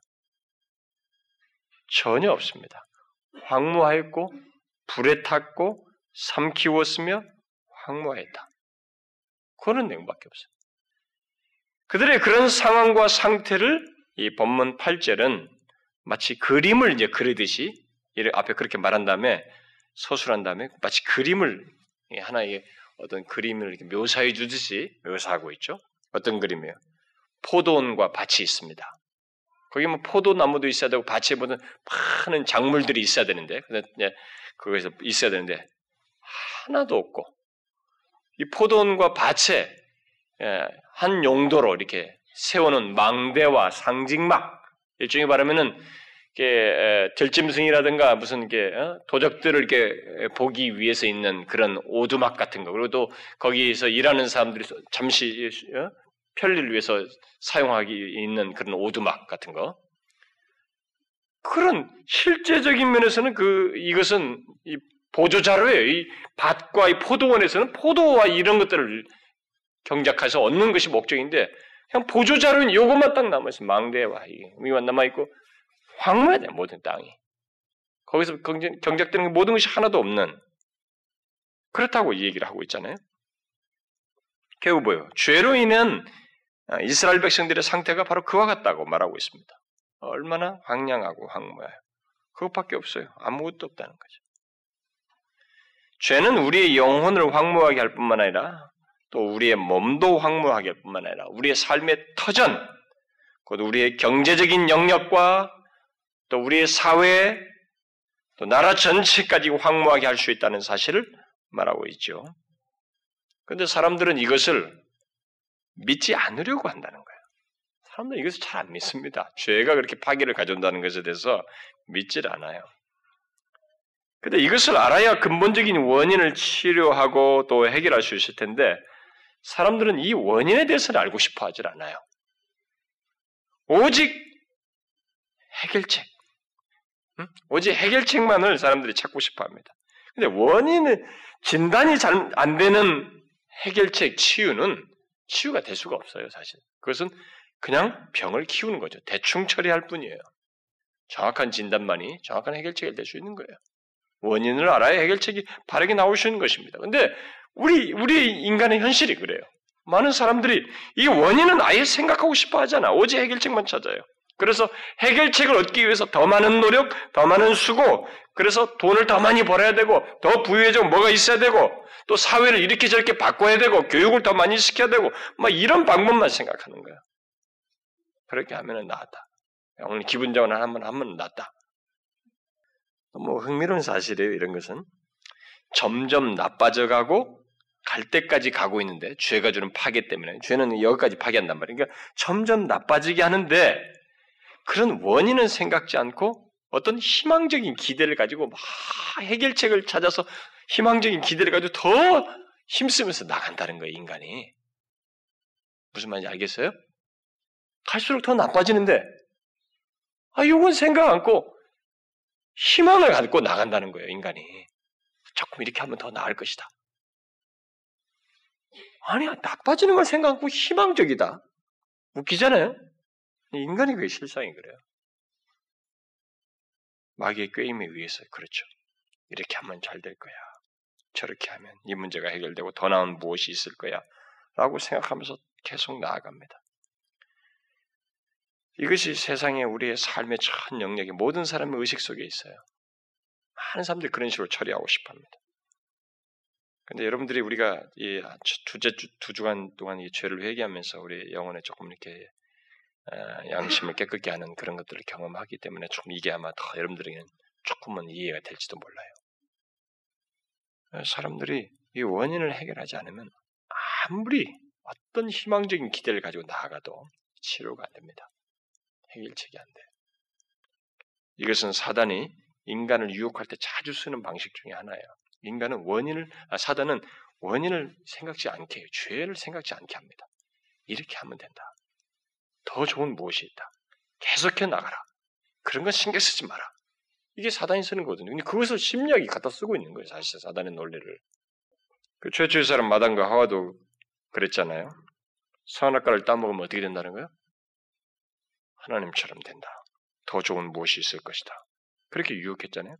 A: 전혀 없습니다. 황무하였고 불에 탔고 삼키웠으며 황무하였다. 그런 내용밖에 없어요. 그들의 그런 상황과 상태를 이 본문 8절은 마치 그림을 이제 그리듯이 앞에 그렇게 말한 다음에 서술한 다음에 마치 그림을 하나의 어떤 그림을 이렇게 묘사해 주듯이 묘사하고 있죠. 어떤 그림이에요? 포도원과 밭이 있습니다. 거기 뭐 포도나무도 있어야 되고 밭에 보는 많은 작물들이 있어야 되는데, 그거에서 있어야 되는데 하나도 없고 이 포도원과 밭에 예, 한 용도로 이렇게 세워놓은 망대와 상징막 일종의 말하면은 들짐승이라든가 무슨 게 어? 도적들을 이렇게 보기 위해서 있는 그런 오두막 같은 거 그리고 또 거기에서 일하는 사람들이 잠시 어? 편리를 위해서 사용하기 있는 그런 오두막 같은 거 그런 실제적인 면에서는 그 이것은 이 보조 자료예요. 이 밭과 이 포도원에서는 포도와 이런 것들을 경작해서 얻는 것이 목적인데 그냥 보조 자료는 이것만 딱 남아 있어. 망대와 이만 남아 있고 황무해야 돼 모든 땅이. 거기서 경작, 경작되는 모든 것이 하나도 없는 그렇다고 이 얘기를 하고 있잖아요. 결국 뭐요? 죄로 인한 아, 이스라엘 백성들의 상태가 바로 그와 같다고 말하고 있습니다. 얼마나 황량하고 황무해요. 그것밖에 없어요. 아무것도 없다는 거죠. 죄는 우리의 영혼을 황무하게 할 뿐만 아니라 또 우리의 몸도 황무하게 할 뿐만 아니라 우리의 삶의 터전, 곧 우리의 경제적인 영역과 또 우리의 사회, 또 나라 전체까지 황무하게 할 수 있다는 사실을 말하고 있죠. 그런데 사람들은 이것을 믿지 않으려고 한다는 거예요. 사람들은 이것을 잘 안 믿습니다. 죄가 그렇게 파괴를 가져온다는 것에 대해서 믿질 않아요. 근데 이것을 알아야 근본적인 원인을 치료하고 또 해결할 수 있을 텐데 사람들은 이 원인에 대해서는 알고 싶어 하질 않아요. 오직 해결책. 응? 오직 해결책만을 사람들이 찾고 싶어 합니다. 근데 원인은, 진단이 잘 안 되는 해결책, 치유는 치유가 될 수가 없어요, 사실. 그것은 그냥 병을 키우는 거죠. 대충 처리할 뿐이에요. 정확한 진단만이 정확한 해결책이 될 수 있는 거예요. 원인을 알아야 해결책이 바르게 있는 것입니다. 근데 우리, 우리 인간의 현실이 그래요. 많은 사람들이 이 원인은 아예 생각하고 싶어 하잖아. 오직 해결책만 찾아요. 그래서 해결책을 얻기 위해서 더 많은 노력, 더 많은 수고, 그래서 돈을 더 많이 벌어야 되고, 더 부유해지고 뭐가 있어야 되고, 또 사회를 이렇게 저렇게 바꿔야 되고, 교육을 더 많이 시켜야 되고, 막 이런 방법만 생각하는 거야. 그렇게 하면은 나았다. 오늘 기분 좋은 한번 하면 낫다. 뭐 흥미로운 사실이에요. 이런 것은 점점 나빠져가고 갈 때까지 가고 있는데 죄가 주는 파괴 때문에 죄는 여기까지 파괴한단 말이에요. 그러니까 점점 나빠지게 하는데 그런 원인은 생각지 않고 어떤 희망적인 기대를 가지고 막 해결책을 찾아서 희망적인 기대를 가지고 더 힘쓰면서 나간다는 거예요, 인간이. 무슨 말인지 알겠어요? 갈수록 더 나빠지는데, 아, 이건 생각 않고 희망을 갖고 나간다는 거예요, 인간이. 조금 이렇게 하면 더 나을 것이다. 아니야, 나빠지는 걸 생각 않고 희망적이다. 웃기잖아요? 인간이 그게 실상이 그래요. 마귀의 꾀임에 의해서 그렇죠. 이렇게 하면 잘 될 거야. 저렇게 하면 이 문제가 해결되고 더 나은 무엇이 있을 거야. 라고 생각하면서 계속 나아갑니다. 이것이 세상에 우리의 삶의 전 영역이 모든 사람의 의식 속에 있어요. 많은 사람들이 그런 식으로 처리하고 싶어 합니다. 근데 여러분들이 우리가 이 두째 주, 두 주간 동안 이 죄를 회개하면서 우리 영혼에 조금 이렇게 어, 양심을 깨끗게 하는 그런 것들을 경험하기 때문에 좀 이게 아마 더 여러분들에게는 조금은 이해가 될지도 몰라요. 어, 사람들이 이 원인을 해결하지 않으면 아무리 어떤 희망적인 기대를 가지고 나아가도 치료가 안 됩니다. 해결책이 안 돼. 이것은 사단이 인간을 유혹할 때 자주 쓰는 방식 중에 하나예요. 인간은 원인을, 아, 사단은 원인을 생각지 않게 해요. 죄를 생각지 않게 합니다. 이렇게 하면 된다. 더 좋은 무엇이 있다. 계속해 나가라. 그런 건 신경 쓰지 마라. 이게 사단이 쓰는 거거든요. 근데 그것을 심리학이 갖다 쓰고 있는 거예요. 사실 사단의 논리를. 그 최초의 사람 마당과 하와도 그랬잖아요. 선악과를 따먹으면 어떻게 된다는 거예요? 하나님처럼 된다. 더 좋은 무엇이 있을 것이다. 그렇게 유혹했잖아요.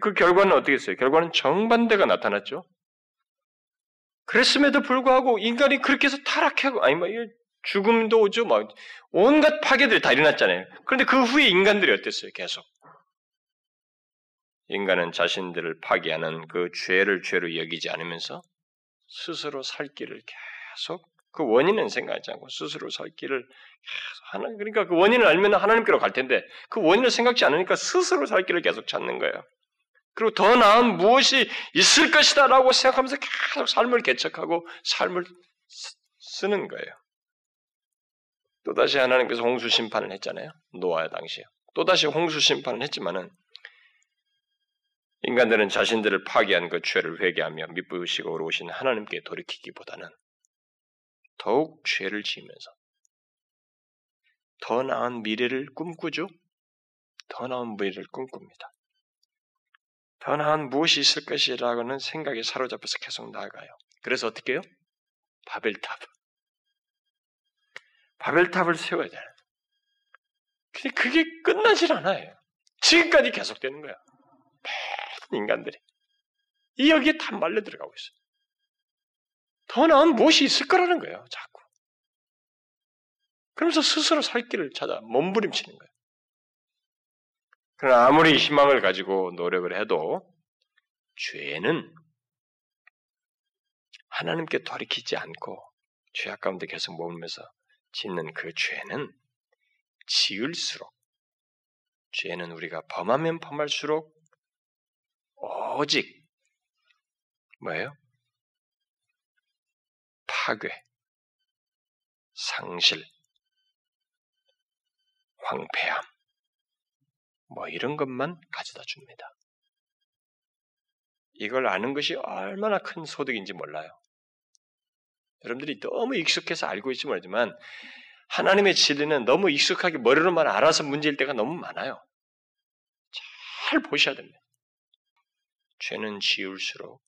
A: 그 결과는 어떻게 했어요? 결과는 정반대가 나타났죠. 그랬음에도 불구하고 인간이 그렇게 해서 타락하고 아니 뭐 죽음도 오죠. 막 온갖 파괴들이 다 일어났잖아요. 그런데 그 후에 인간들이 어땠어요? 계속 인간은 자신들을 파괴하는 그 죄를 죄로 여기지 않으면서 스스로 살 길을 계속 그 원인은 생각하지 않고 스스로 살 길을 하나 그러니까 그 원인을 알면 하나님께로 갈 텐데 그 원인을 생각지 않으니까 스스로 살 길을 계속 찾는 거예요. 그리고 더 나은 무엇이 있을 것이다 라고 생각하면서 계속 삶을 개척하고 삶을 쓰는 거예요. 또다시 하나님께서 홍수 심판을 했잖아요. 노아 당시에. 또다시 홍수 심판을 했지만은 인간들은 자신들을 파괴한 그 죄를 회개하며 미쁘시고 오신 하나님께 돌이키기보다는 더욱 죄를 지으면서 더 나은 미래를 꿈꾸죠. 더 나은 미래를 꿈꿉니다. 더 나은 무엇이 있을 것이라고는 생각에 사로잡혀서 계속 나아가요. 그래서 어떻게 해요? 바벨탑. 바벨탑을 세워야 돼요. 근데 그게 끝나질 않아요. 지금까지 계속되는 거야. 모든 인간들이. 이 여기에 다 말려 들어가고 있어요. 더 나은 무엇이 있을 거라는 거예요, 자꾸. 그러면서 스스로 살 길을 찾아 몸부림치는 거예요. 그러나 아무리 희망을 가지고 노력을 해도 죄는 하나님께 돌이키지 않고 죄악 가운데 계속 머물면서 짓는 그 죄는 지을수록 죄는 우리가 범하면 범할수록 오직 뭐예요? 파괴, 상실, 황폐함, 뭐 이런 것만 가져다 줍니다. 이걸 아는 것이 얼마나 큰 소득인지 몰라요. 여러분들이 너무 익숙해서 알고 있지 모르지만 하나님의 진리는 너무 익숙하게 머리로만 알아서 문제일 때가 너무 많아요. 잘 보셔야 됩니다. 죄는 지울수록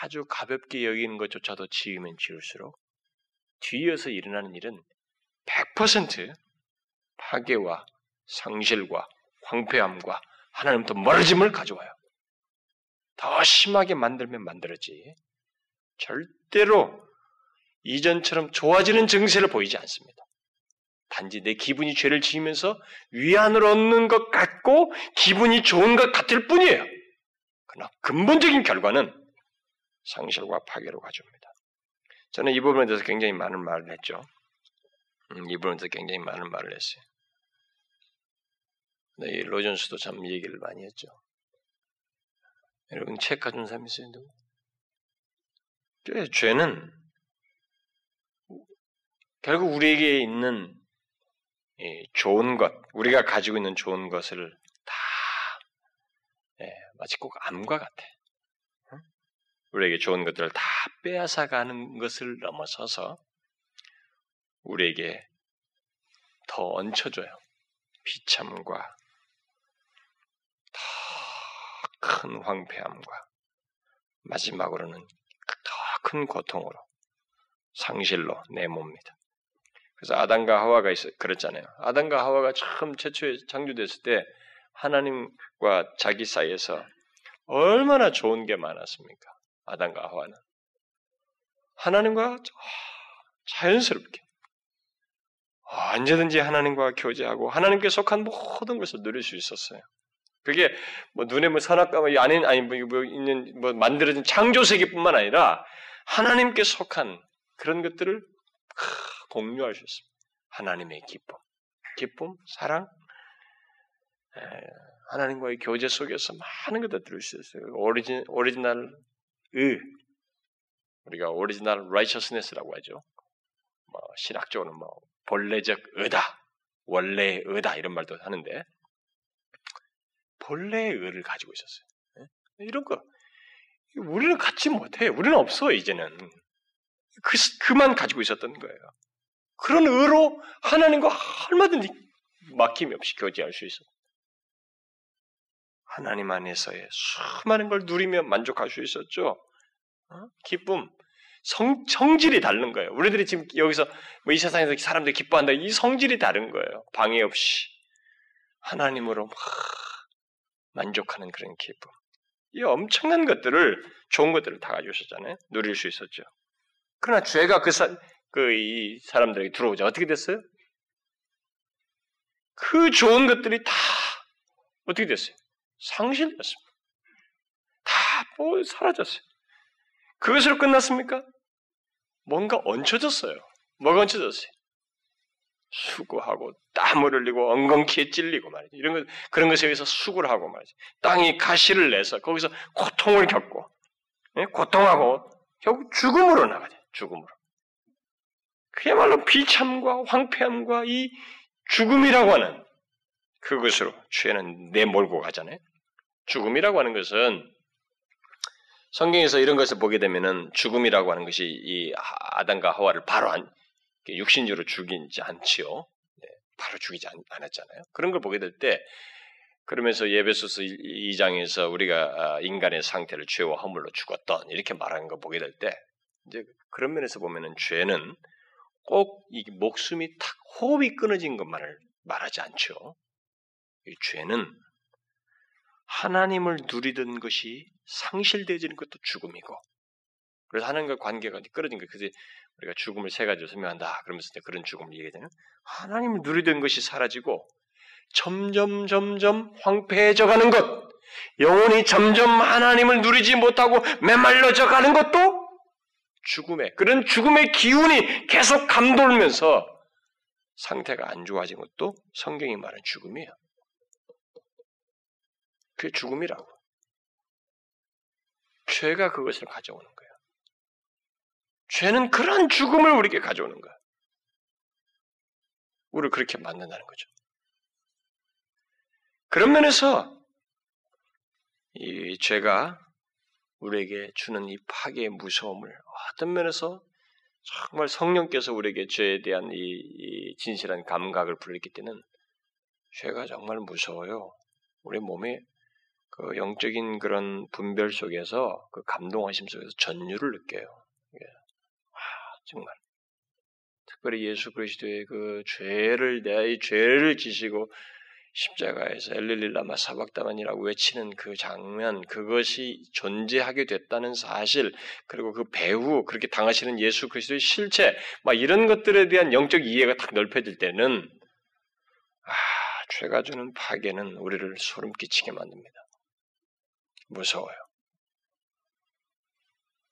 A: 아주 가볍게 여기는 것조차도 지으면 지울수록 뒤이어서 일어나는 일은 100% 파괴와 상실과 황폐함과 하나님부터 멀어짐을 가져와요. 더 심하게 만들면 만들었지. 절대로 이전처럼 좋아지는 증세를 보이지 않습니다. 단지 내 기분이 죄를 지으면서 위안을 얻는 것 같고 기분이 좋은 것 같을 뿐이에요. 그러나 근본적인 결과는 상실과 파괴로 가져옵니다. 저는 이 부분에 대해서 굉장히 많은 말을 했죠. 음, 이 부분에 대해서 굉장히 많은 말을 했어요. 네, 이 로전스도 참 얘기를 많이 했죠. 여러분 책 가진 사람 있어요? 누구? 죄는 결국 우리에게 있는 좋은 것, 우리가 가지고 있는 좋은 것을 다 예, 마치 꼭 암과 같아. 우리에게 좋은 것들을 다 빼앗아가는 것을 넘어서서 우리에게 더 얹혀줘요. 비참과 더 큰 황폐함과 마지막으로는 더 큰 고통으로 상실로 내몹니다. 그래서 아담과 하와가 있어 그랬잖아요. 아담과 하와가 처음 최초에 창조됐을 때 하나님과 자기 사이에서 얼마나 좋은 게 많았습니까? 아담과 하와는 하나님과 자연스럽게 언제든지 하나님과 교제하고 하나님께 속한 모든 것을 누릴 수 있었어요. 그게 뭐 눈에 뭐 선악과 안에 아니 뭐, 뭐 있는 뭐 만들어진 창조 세계뿐만 아니라 하나님께 속한 그런 것들을 있습니다. 하나님의 기쁨, 기쁨, 사랑, 하나님과의 교제 속에서 많은 것들 들을 수 있어요. origin original 의 우리가 original righteousness라고 하죠. 뭐 신학적으로 뭐 본래적 의다, 원래의 의다 이런 말도 하는데 본래의 의를 가지고 있었어요. 이런 거 우리는 갖지 못해. 우리는 없어 이제는. 그, 그만 가지고 있었던 거예요. 그런 의로 하나님과 얼마든지 막힘이 없이 교제할 수 있어. 하나님 안에서의 수많은 걸 누리며 만족할 수 있었죠. 어? 기쁨, 성, 성질이 다른 거예요. 우리들이 지금 여기서 뭐 이 세상에서 사람들이 기뻐한다. 이 성질이 다른 거예요. 방해 없이 하나님으로 막 만족하는 그런 기쁨. 이 엄청난 것들을 좋은 것들을 다 가지고 있었잖아요. 누릴 수 있었죠. 그러나 죄가 그, 사, 그, 이 사람들에게 들어오자. 어떻게 됐어요? 그 좋은 것들이 다 어떻게 됐어요? 상실됐습니다. 다뭐 사라졌어요. 그것으로 끝났습니까? 뭔가 얹혀졌어요. 뭐가 얹혀졌어요? 수고하고 땀을 흘리고 엉겅퀴에 찔리고 말이죠. 이런 것 그런 것에 의해서 수고를 하고 말이죠. 땅이 가시를 내서 거기서 고통을 겪고 예? 고통하고 결국 죽음으로 나가죠. 죽음으로. 그야말로 비참과 황폐함과 이 죽음이라고 하는 그것으로 죄는 내몰고 가잖아요. 죽음이라고 하는 것은 성경에서 이런 것을 보게 되면은 죽음이라고 하는 것이 이 아담과 하와를 바로 안, 육신적으로 죽이지 않지요. 네, 바로 죽이지 않, 았잖아요 그런 걸 보게 될 때 그러면서 예배소서 2장에서 우리가 아, 인간의 상태를 죄와 허물로 죽었던 이렇게 말하는 거 보게 될 때 이제 그런 면에서 보면은 죄는 꼭 이 목숨이 탁 호흡이 끊어진 것만을 말하지 않죠. 이 죄는 하나님을 누리던 것이 상실되어지는 것도 죽음이고 그래서 하나님과 관계가 끊어진 거 그래서 우리가 죽음을 세 가지로 설명한다. 그러면서 그런 죽음을 얘기하잖아요. 하나님을 누리던 것이 사라지고 점점 점점 황폐해져 가는 것, 영혼이 점점 하나님을 누리지 못하고 메말라져 가는 것도 죽음의 그런 죽음의 기운이 계속 감돌면서 상태가 안 좋아진 것도 성경이 말하는 죽음이에요. 그게 죽음이라고. 죄가 그것을 가져오는 거예요. 죄는 그런 죽음을 우리에게 가져오는 거예요. 우리를 그렇게 만든다는 거죠. 그런 면에서 이 죄가 우리에게 주는 이 파괴의 무서움을 어떤 면에서 정말 성령께서 우리에게 죄에 대한 이, 이 진실한 감각을 불렸기 때는 죄가 정말 무서워요. 우리 몸에 그 영적인 그런 분별 속에서 그 감동하심 속에서 전율을 느껴요. 아, 정말 특별히 예수 그리스도의 그 죄를 내이 죄를 지시고 십자가에서 엘릴릴라마 사박다만이라고 외치는 그 장면, 그것이 존재하게 됐다는 사실, 그리고 그 배후 그렇게 당하시는 예수 그리스도의 실체, 막 이런 것들에 대한 영적 이해가 딱 넓혀질 때는 아, 죄가 주는 파괴는 우리를 소름 끼치게 만듭니다. 무서워요.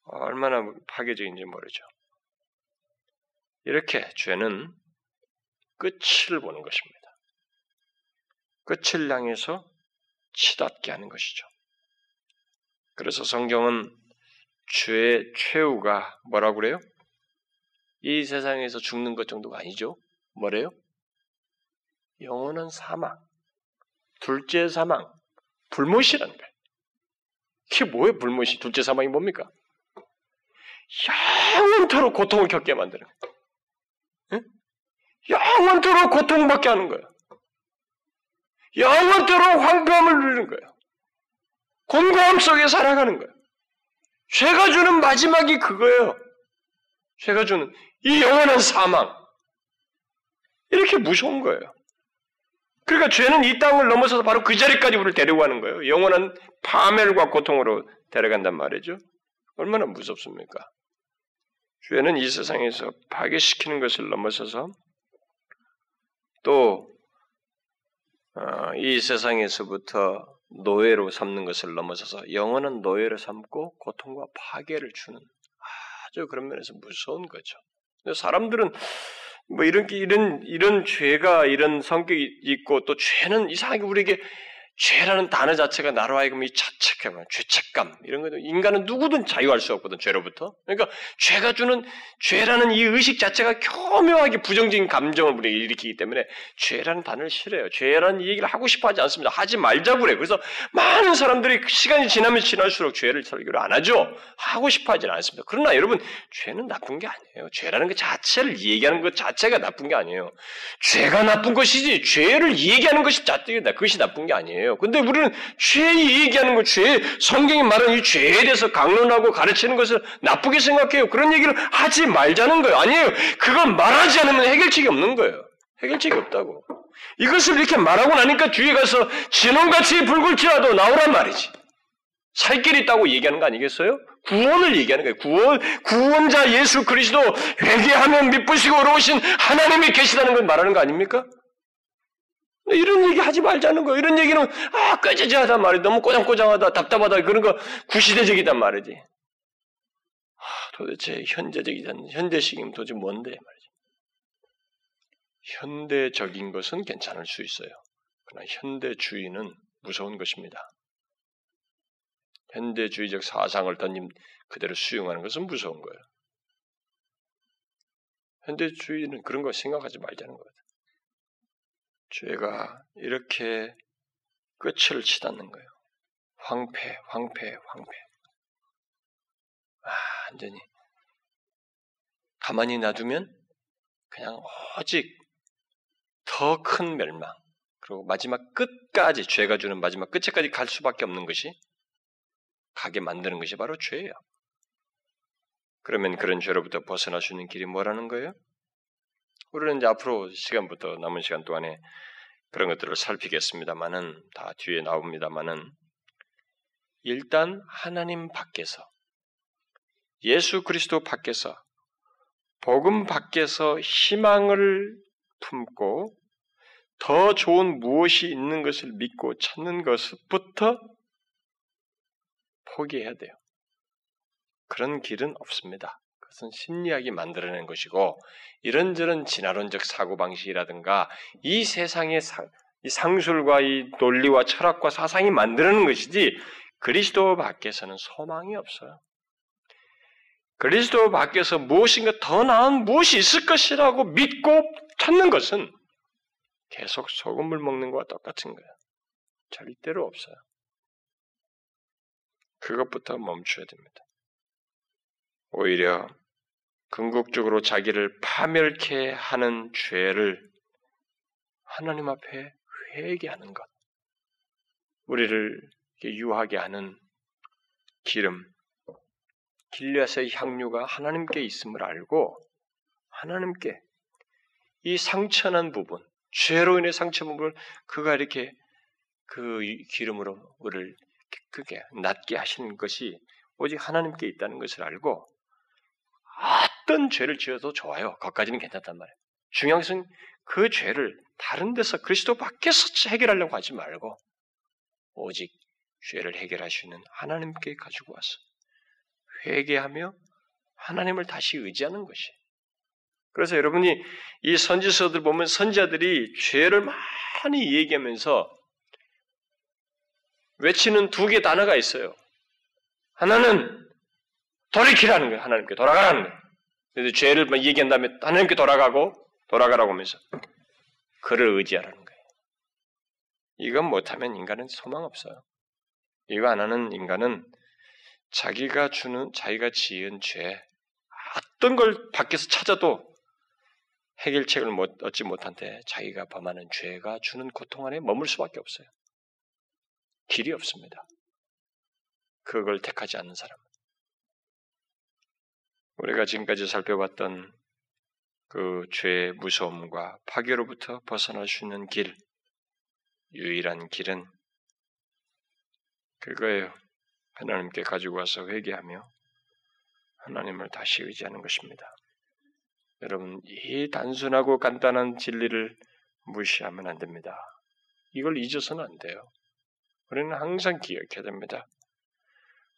A: 얼마나 파괴적인지 모르죠. 이렇게 죄는 끝을 보는 것입니다. 끝을 향해서 치닫게 하는 것이죠. 그래서 성경은 죄의 최후가 뭐라고 그래요? 이 세상에서 죽는 것 정도가 아니죠. 뭐래요? 영원한 사망, 둘째 사망, 불못이라는 거예요. 이게 뭐예요, 불못이? 둘째 사망이 뭡니까? 영원토록 고통을 겪게 만드는 거예요. 응? 영원토록 고통받게 하는 거예요. 영원토록 황폐함을 누리는 거예요. 곤고함 속에 살아가는 거예요. 죄가 주는 마지막이 그거예요. 죄가 주는 이 영원한 사망. 이렇게 무서운 거예요. 그러니까 죄는 이 땅을 넘어서서 바로 그 자리까지 우리를 데려가는 거예요. 영원한 파멸과 고통으로 데려간단 말이죠. 얼마나 무섭습니까? 죄는 이 세상에서 파괴시키는 것을 넘어서서 또이 어, 세상에서부터 노예로 삼는 것을 넘어서서 영원한 노예로 삼고 고통과 파괴를 주는 아주 그런 면에서 무서운 거죠. 사람들은 뭐 이런 이런 이런 죄가 이런 성격이 있고 또 죄는 이상하게 우리에게 죄라는 단어 자체가 나로 하여금 이 자책감, 죄책감 이런 것도 인간은 누구든 자유할 수 없거든 죄로부터. 그러니까 죄가 주는 죄라는 이 의식 자체가 교묘하게 부정적인 감정을 우리에게 일으키기 때문에 죄라는 단어를 싫어요. 죄라는 얘기를 하고 싶어하지 않습니다. 하지 말자고 그래. 그래서 많은 사람들이 시간이 지나면 지날수록 죄를 설교를 안 하죠. 하고 싶어하지는 않습니다. 그러나 여러분 죄는 나쁜 게 아니에요. 죄라는 것 자체를 얘기하는 것 자체가 나쁜 게 아니에요. 죄가 나쁜 것이지 죄를 얘기하는 것이 자체가 그것이 나쁜 게 아니에요. 아니에요. 근데 우리는 죄 얘기하는 거, 죄, 성경이 말하는 이 죄에 대해서 강론하고 가르치는 것을 나쁘게 생각해요. 그런 얘기를 하지 말자는 거예요. 아니에요. 그건 말하지 않으면 해결책이 없는 거예요. 해결책이 없다고. 이것을 이렇게 말하고 나니까 뒤에 가서 진홍같이 붉을지라도 나오란 말이지. 살 길이 있다고 얘기하는 거 아니겠어요? 구원을 얘기하는 거예요. 구원, 구원자 예수 그리스도 회개하면 믿으시고 어려우신 하나님이 계시다는 걸 말하는 거 아닙니까? 이런 얘기 하지 말자는 거예요. 이런 얘기는 아 꾀지지하단 말이지. 너무 꼬장꼬장하다, 답답하다 그런 거 구시대적이단 말이지. 아, 도대체 현재적이든 현대식이면 도대체 뭔데 말이지. 현대적인 것은 괜찮을 수 있어요. 그러나 현대주의는 무서운 것입니다. 현대주의적 사상을 던님 그대로 수용하는 것은 무서운 거예요. 현대주의는 그런 거 생각하지 말자는 거예요. 죄가 이렇게 끝을 치닫는 거예요. 황폐, 황폐, 황폐. 아, 완전히 가만히 놔두면 그냥 오직 더 큰 멸망, 그리고 마지막 끝까지 죄가 주는 마지막 끝에까지 갈 수밖에 없는 것이 가게 만드는 것이 바로 죄예요. 그러면 그런 죄로부터 벗어날 수 있는 길이 뭐라는 거예요? 우리는 이제 앞으로 시간부터 남은 시간 동안에 그런 것들을 살피겠습니다만은 다 뒤에 나옵니다만은 일단 하나님 밖에서 예수 그리스도 밖에서 복음 밖에서 희망을 품고 더 좋은 무엇이 있는 것을 믿고 찾는 것부터 포기해야 돼요. 그런 길은 없습니다. 그것은 심리학이 만들어낸 것이고 이런저런 진화론적 사고방식이라든가 이 세상의 상, 이 상술과 이 논리와 철학과 사상이 만들어낸 것이지 그리스도 밖에서는 소망이 없어요. 그리스도 밖에서 무엇인가 더 나은 무엇이 있을 것이라고 믿고 찾는 것은 계속 소금물 먹는 것과 똑같은 거예요. 절대로 없어요. 그것부터 멈춰야 됩니다. 오히려 궁극적으로 자기를 파멸케 하는 죄를 하나님 앞에 회개하는 것, 우리를 유하게 하는 기름, 길앗의 향유가 하나님께 있음을 알고 하나님께 이 상처난 부분, 죄로 인해 상처 부분을 그가 이렇게 그 기름으로 우리를 크게 낫게 하시는 것이 오직 하나님께 있다는 것을 알고 어떤 죄를 지어도 좋아요. 거기까지는 괜찮단 말이에요. 중요한 것은 그 죄를 다른 데서 그리스도 밖에서 해결하려고 하지 말고 오직 죄를 해결하시는 하나님께 가지고 와서 회개하며 하나님을 다시 의지하는 것이. 그래서 여러분이 이 선지서들 보면 선자들이 죄를 많이 얘기하면서 외치는 두 개 단어가 있어요. 하나는 돌이키라는 거예요. 하나님께 돌아가라는 거예요. 그래서 죄를 얘기한 다음에 하나님께 돌아가고 돌아가라고 하면서 그를 의지하라는 거예요. 이건 못하면 인간은 소망 없어요. 이거 안 하는 인간은 자기가 주는 자기가 지은 죄 어떤 걸 밖에서 찾아도 해결책을 못, 얻지 못한데 자기가 범하는 죄가 주는 고통 안에 머물 수밖에 없어요. 길이 없습니다. 그걸 택하지 않는 사람. 우리가 지금까지 살펴봤던 그 죄의 무서움과 파괴로부터 벗어날 수 있는 길, 유일한 길은 그거예요. 하나님께 가지고 와서 회개하며 하나님을 다시 의지하는 것입니다. 여러분, 이 단순하고 간단한 진리를 무시하면 안 됩니다. 이걸 잊어서는 안 돼요. 우리는 항상 기억해야 됩니다.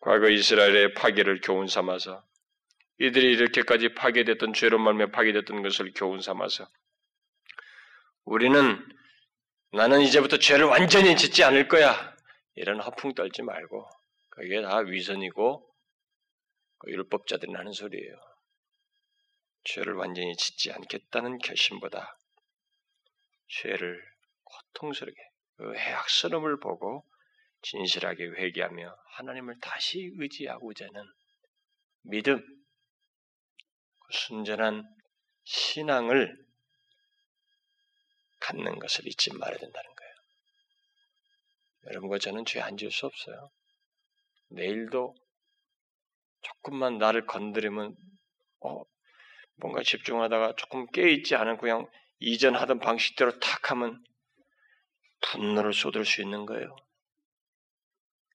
A: 과거 이스라엘의 파괴를 교훈 삼아서 이들이 이렇게까지 파괴됐던 죄로 말며 파괴됐던 것을 교훈 삼아서 우리는 나는 이제부터 죄를 완전히 짓지 않을 거야. 이런 허풍 떨지 말고 그게 다 위선이고 그 율법자들이 하는 소리예요. 죄를 완전히 짓지 않겠다는 결심보다 죄를 고통스럽게 그 해악스러움을 보고 진실하게 회개하며 하나님을 다시 의지하고자 하는 믿음, 그 순전한 신앙을 갖는 것을 잊지 말아야 된다는 거예요. 여러분과 저는 죄 안 지을 수 없어요. 내일도 조금만 나를 건드리면 어, 뭔가 집중하다가 조금 깨있지 않은 그냥 이전 하던 방식대로 탁 하면 분노를 쏟을 수 있는 거예요.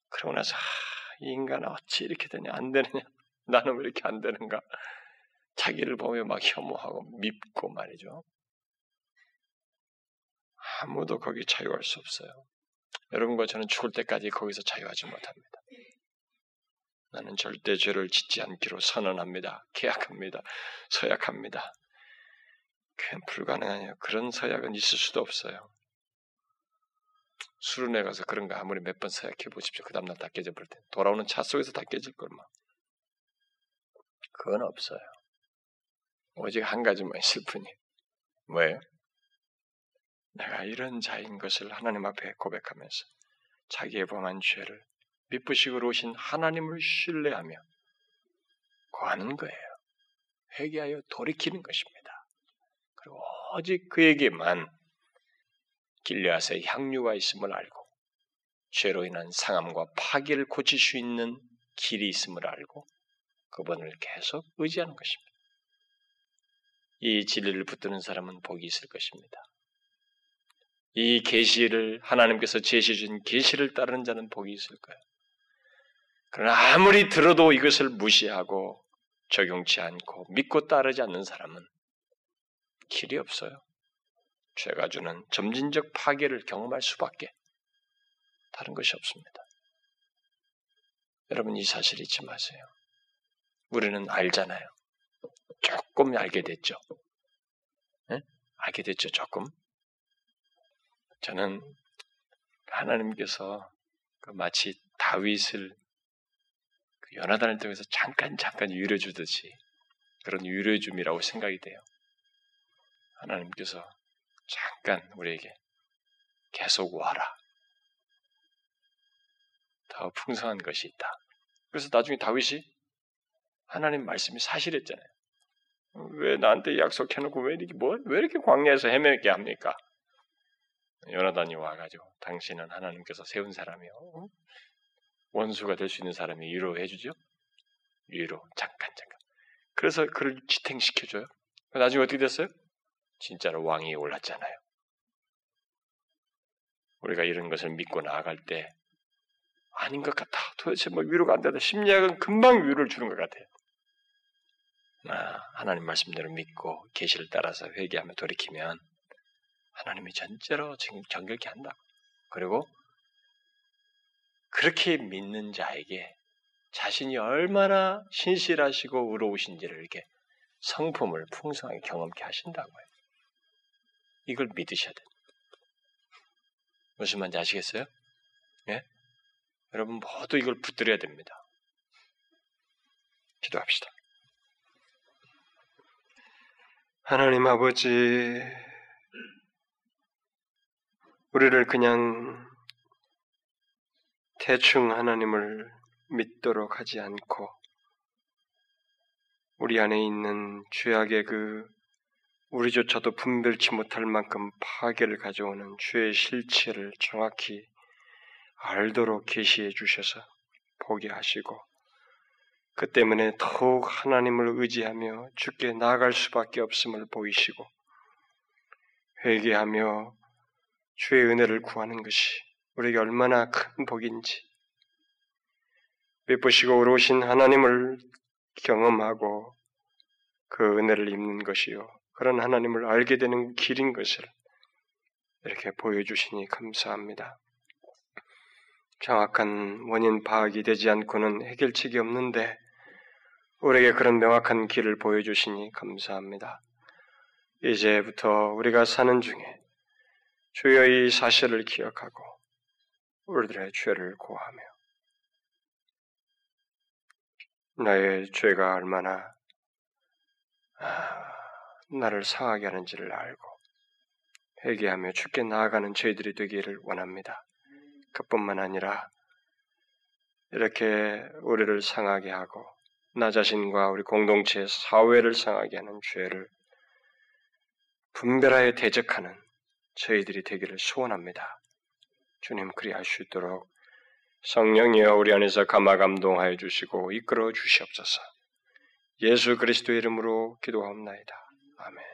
A: 그러고 나서 아, 이 인간은 어찌 이렇게 되냐 안 되느냐 나는 왜 이렇게 안 되는가 자기를 보며 막 혐오하고 밉고 말이죠. 아무도 거기 자유할 수 없어요. 여러분과 저는 죽을 때까지 거기서 자유하지 못합니다. 나는 절대 죄를 짓지 않기로 선언합니다. 계약합니다. 서약합니다. 그냥 불가능하냐. 그런 서약은 있을 수도 없어요. 수련회 가서 그런 거 아무리 몇 번 서약해 보십시오. 그 다음날 다 깨져버릴 때. 돌아오는 차 속에서 다 깨질 걸 뭐. 그건 없어요. 오직 한 가지만 있을 뿐이. 뭐예요? 내가 이런 자인 것을 하나님 앞에 고백하면서 자기의 범한 죄를 미쁘시고 오신 하나님을 신뢰하며 구하는 거예요. 회개하여 돌이키는 것입니다. 그리고 오직 그에게만 길리앗의 향유가 있음을 알고 죄로 인한 상함과 파괴를 고칠 수 있는 길이 있음을 알고 그분을 계속 의지하는 것입니다. 이 진리를 붙드는 사람은 복이 있을 것입니다. 이 계시를 하나님께서 제시해 주신 계시를 따르는 자는 복이 있을 거예요. 그러나 아무리 들어도 이것을 무시하고 적용치 않고 믿고 따르지 않는 사람은 길이 없어요. 죄가 주는 점진적 파괴를 경험할 수밖에 다른 것이 없습니다. 여러분 이 사실 잊지 마세요. 우리는 알잖아요. 조금 알게 됐죠. 네? 알게 됐죠, 조금. 저는 하나님께서 그 마치 다윗을 연하단을 통해서 잠깐 잠깐 유려 주듯이 그런 유려 줌이라고 생각이 돼요. 하나님께서 잠깐 우리에게 계속 와라. 더 풍성한 것이 있다.
B: 그래서 나중에 다윗이 하나님 말씀이 사실했잖아요. 왜 나한테 약속해놓고 왜 이렇게 뭐, 왜 이렇게 광야에서 헤매게 합니까? 요나단이 와가지고 당신은 하나님께서 세운 사람이요 원수가 될 수 있는 사람이 위로해 주죠. 위로 잠깐 잠깐. 그래서 그를 지탱시켜 줘요. 나중에 어떻게 됐어요? 진짜로 왕이 올랐잖아요. 우리가 이런 것을 믿고 나아갈 때 아닌 것 같아. 도대체 뭐 위로가 안 되다. 심리학은 금방 위로를 주는 것 같아요. 아, 하나님 말씀대로 믿고 계시를 따라서 회개하며 돌이키면 하나님이 전제로 정결케 한다. 그리고 그렇게 믿는 자에게 자신이 얼마나 신실하시고 의로우신지를 이렇게 성품을 풍성하게 경험케 하신다고요. 이걸 믿으셔야 돼요. 무슨 말인지 아시겠어요? 예? 여러분 모두 이걸 붙들어야 됩니다. 기도합시다. 하나님 아버지, 우리를 그냥 대충 하나님을 믿도록 하지 않고 우리 안에 있는 죄악의 그 우리조차도 분별치 못할 만큼 파괴를 가져오는 죄의 실체를 정확히 알도록 계시해 주셔서 보게 하시고 그 때문에 더욱 하나님을 의지하며 죽게 나아갈 수밖에 없음을 보이시고 회개하며 주의 은혜를 구하는 것이 우리에게 얼마나 큰 복인지 베푸시고 오르신 하나님을 경험하고 그 은혜를 입는 것이요 그런 하나님을 알게 되는 길인 것을 이렇게 보여주시니 감사합니다. 정확한 원인 파악이 되지 않고는 해결책이 없는데 우리에게 그런 명확한 길을 보여주시니 감사합니다. 이제부터 우리가 사는 중에 주여 이 사실을 기억하고 우리들의 죄를 고하며 나의 죄가 얼마나 아, 나를 상하게 하는지를 알고 회개하며 죽게 나아가는 저희들이 되기를 원합니다. 그뿐만 아니라 이렇게 우리를 상하게 하고 나 자신과 우리 공동체 사회를 상하게 하는 죄를 분별하여 대적하는 저희들이 되기를 소원합니다. 주님 그리할 수 있도록 성령이여 우리 안에서 감화 감동하여 주시고 이끌어 주시옵소서. 예수 그리스도의 이름으로 기도하옵나이다. 아멘.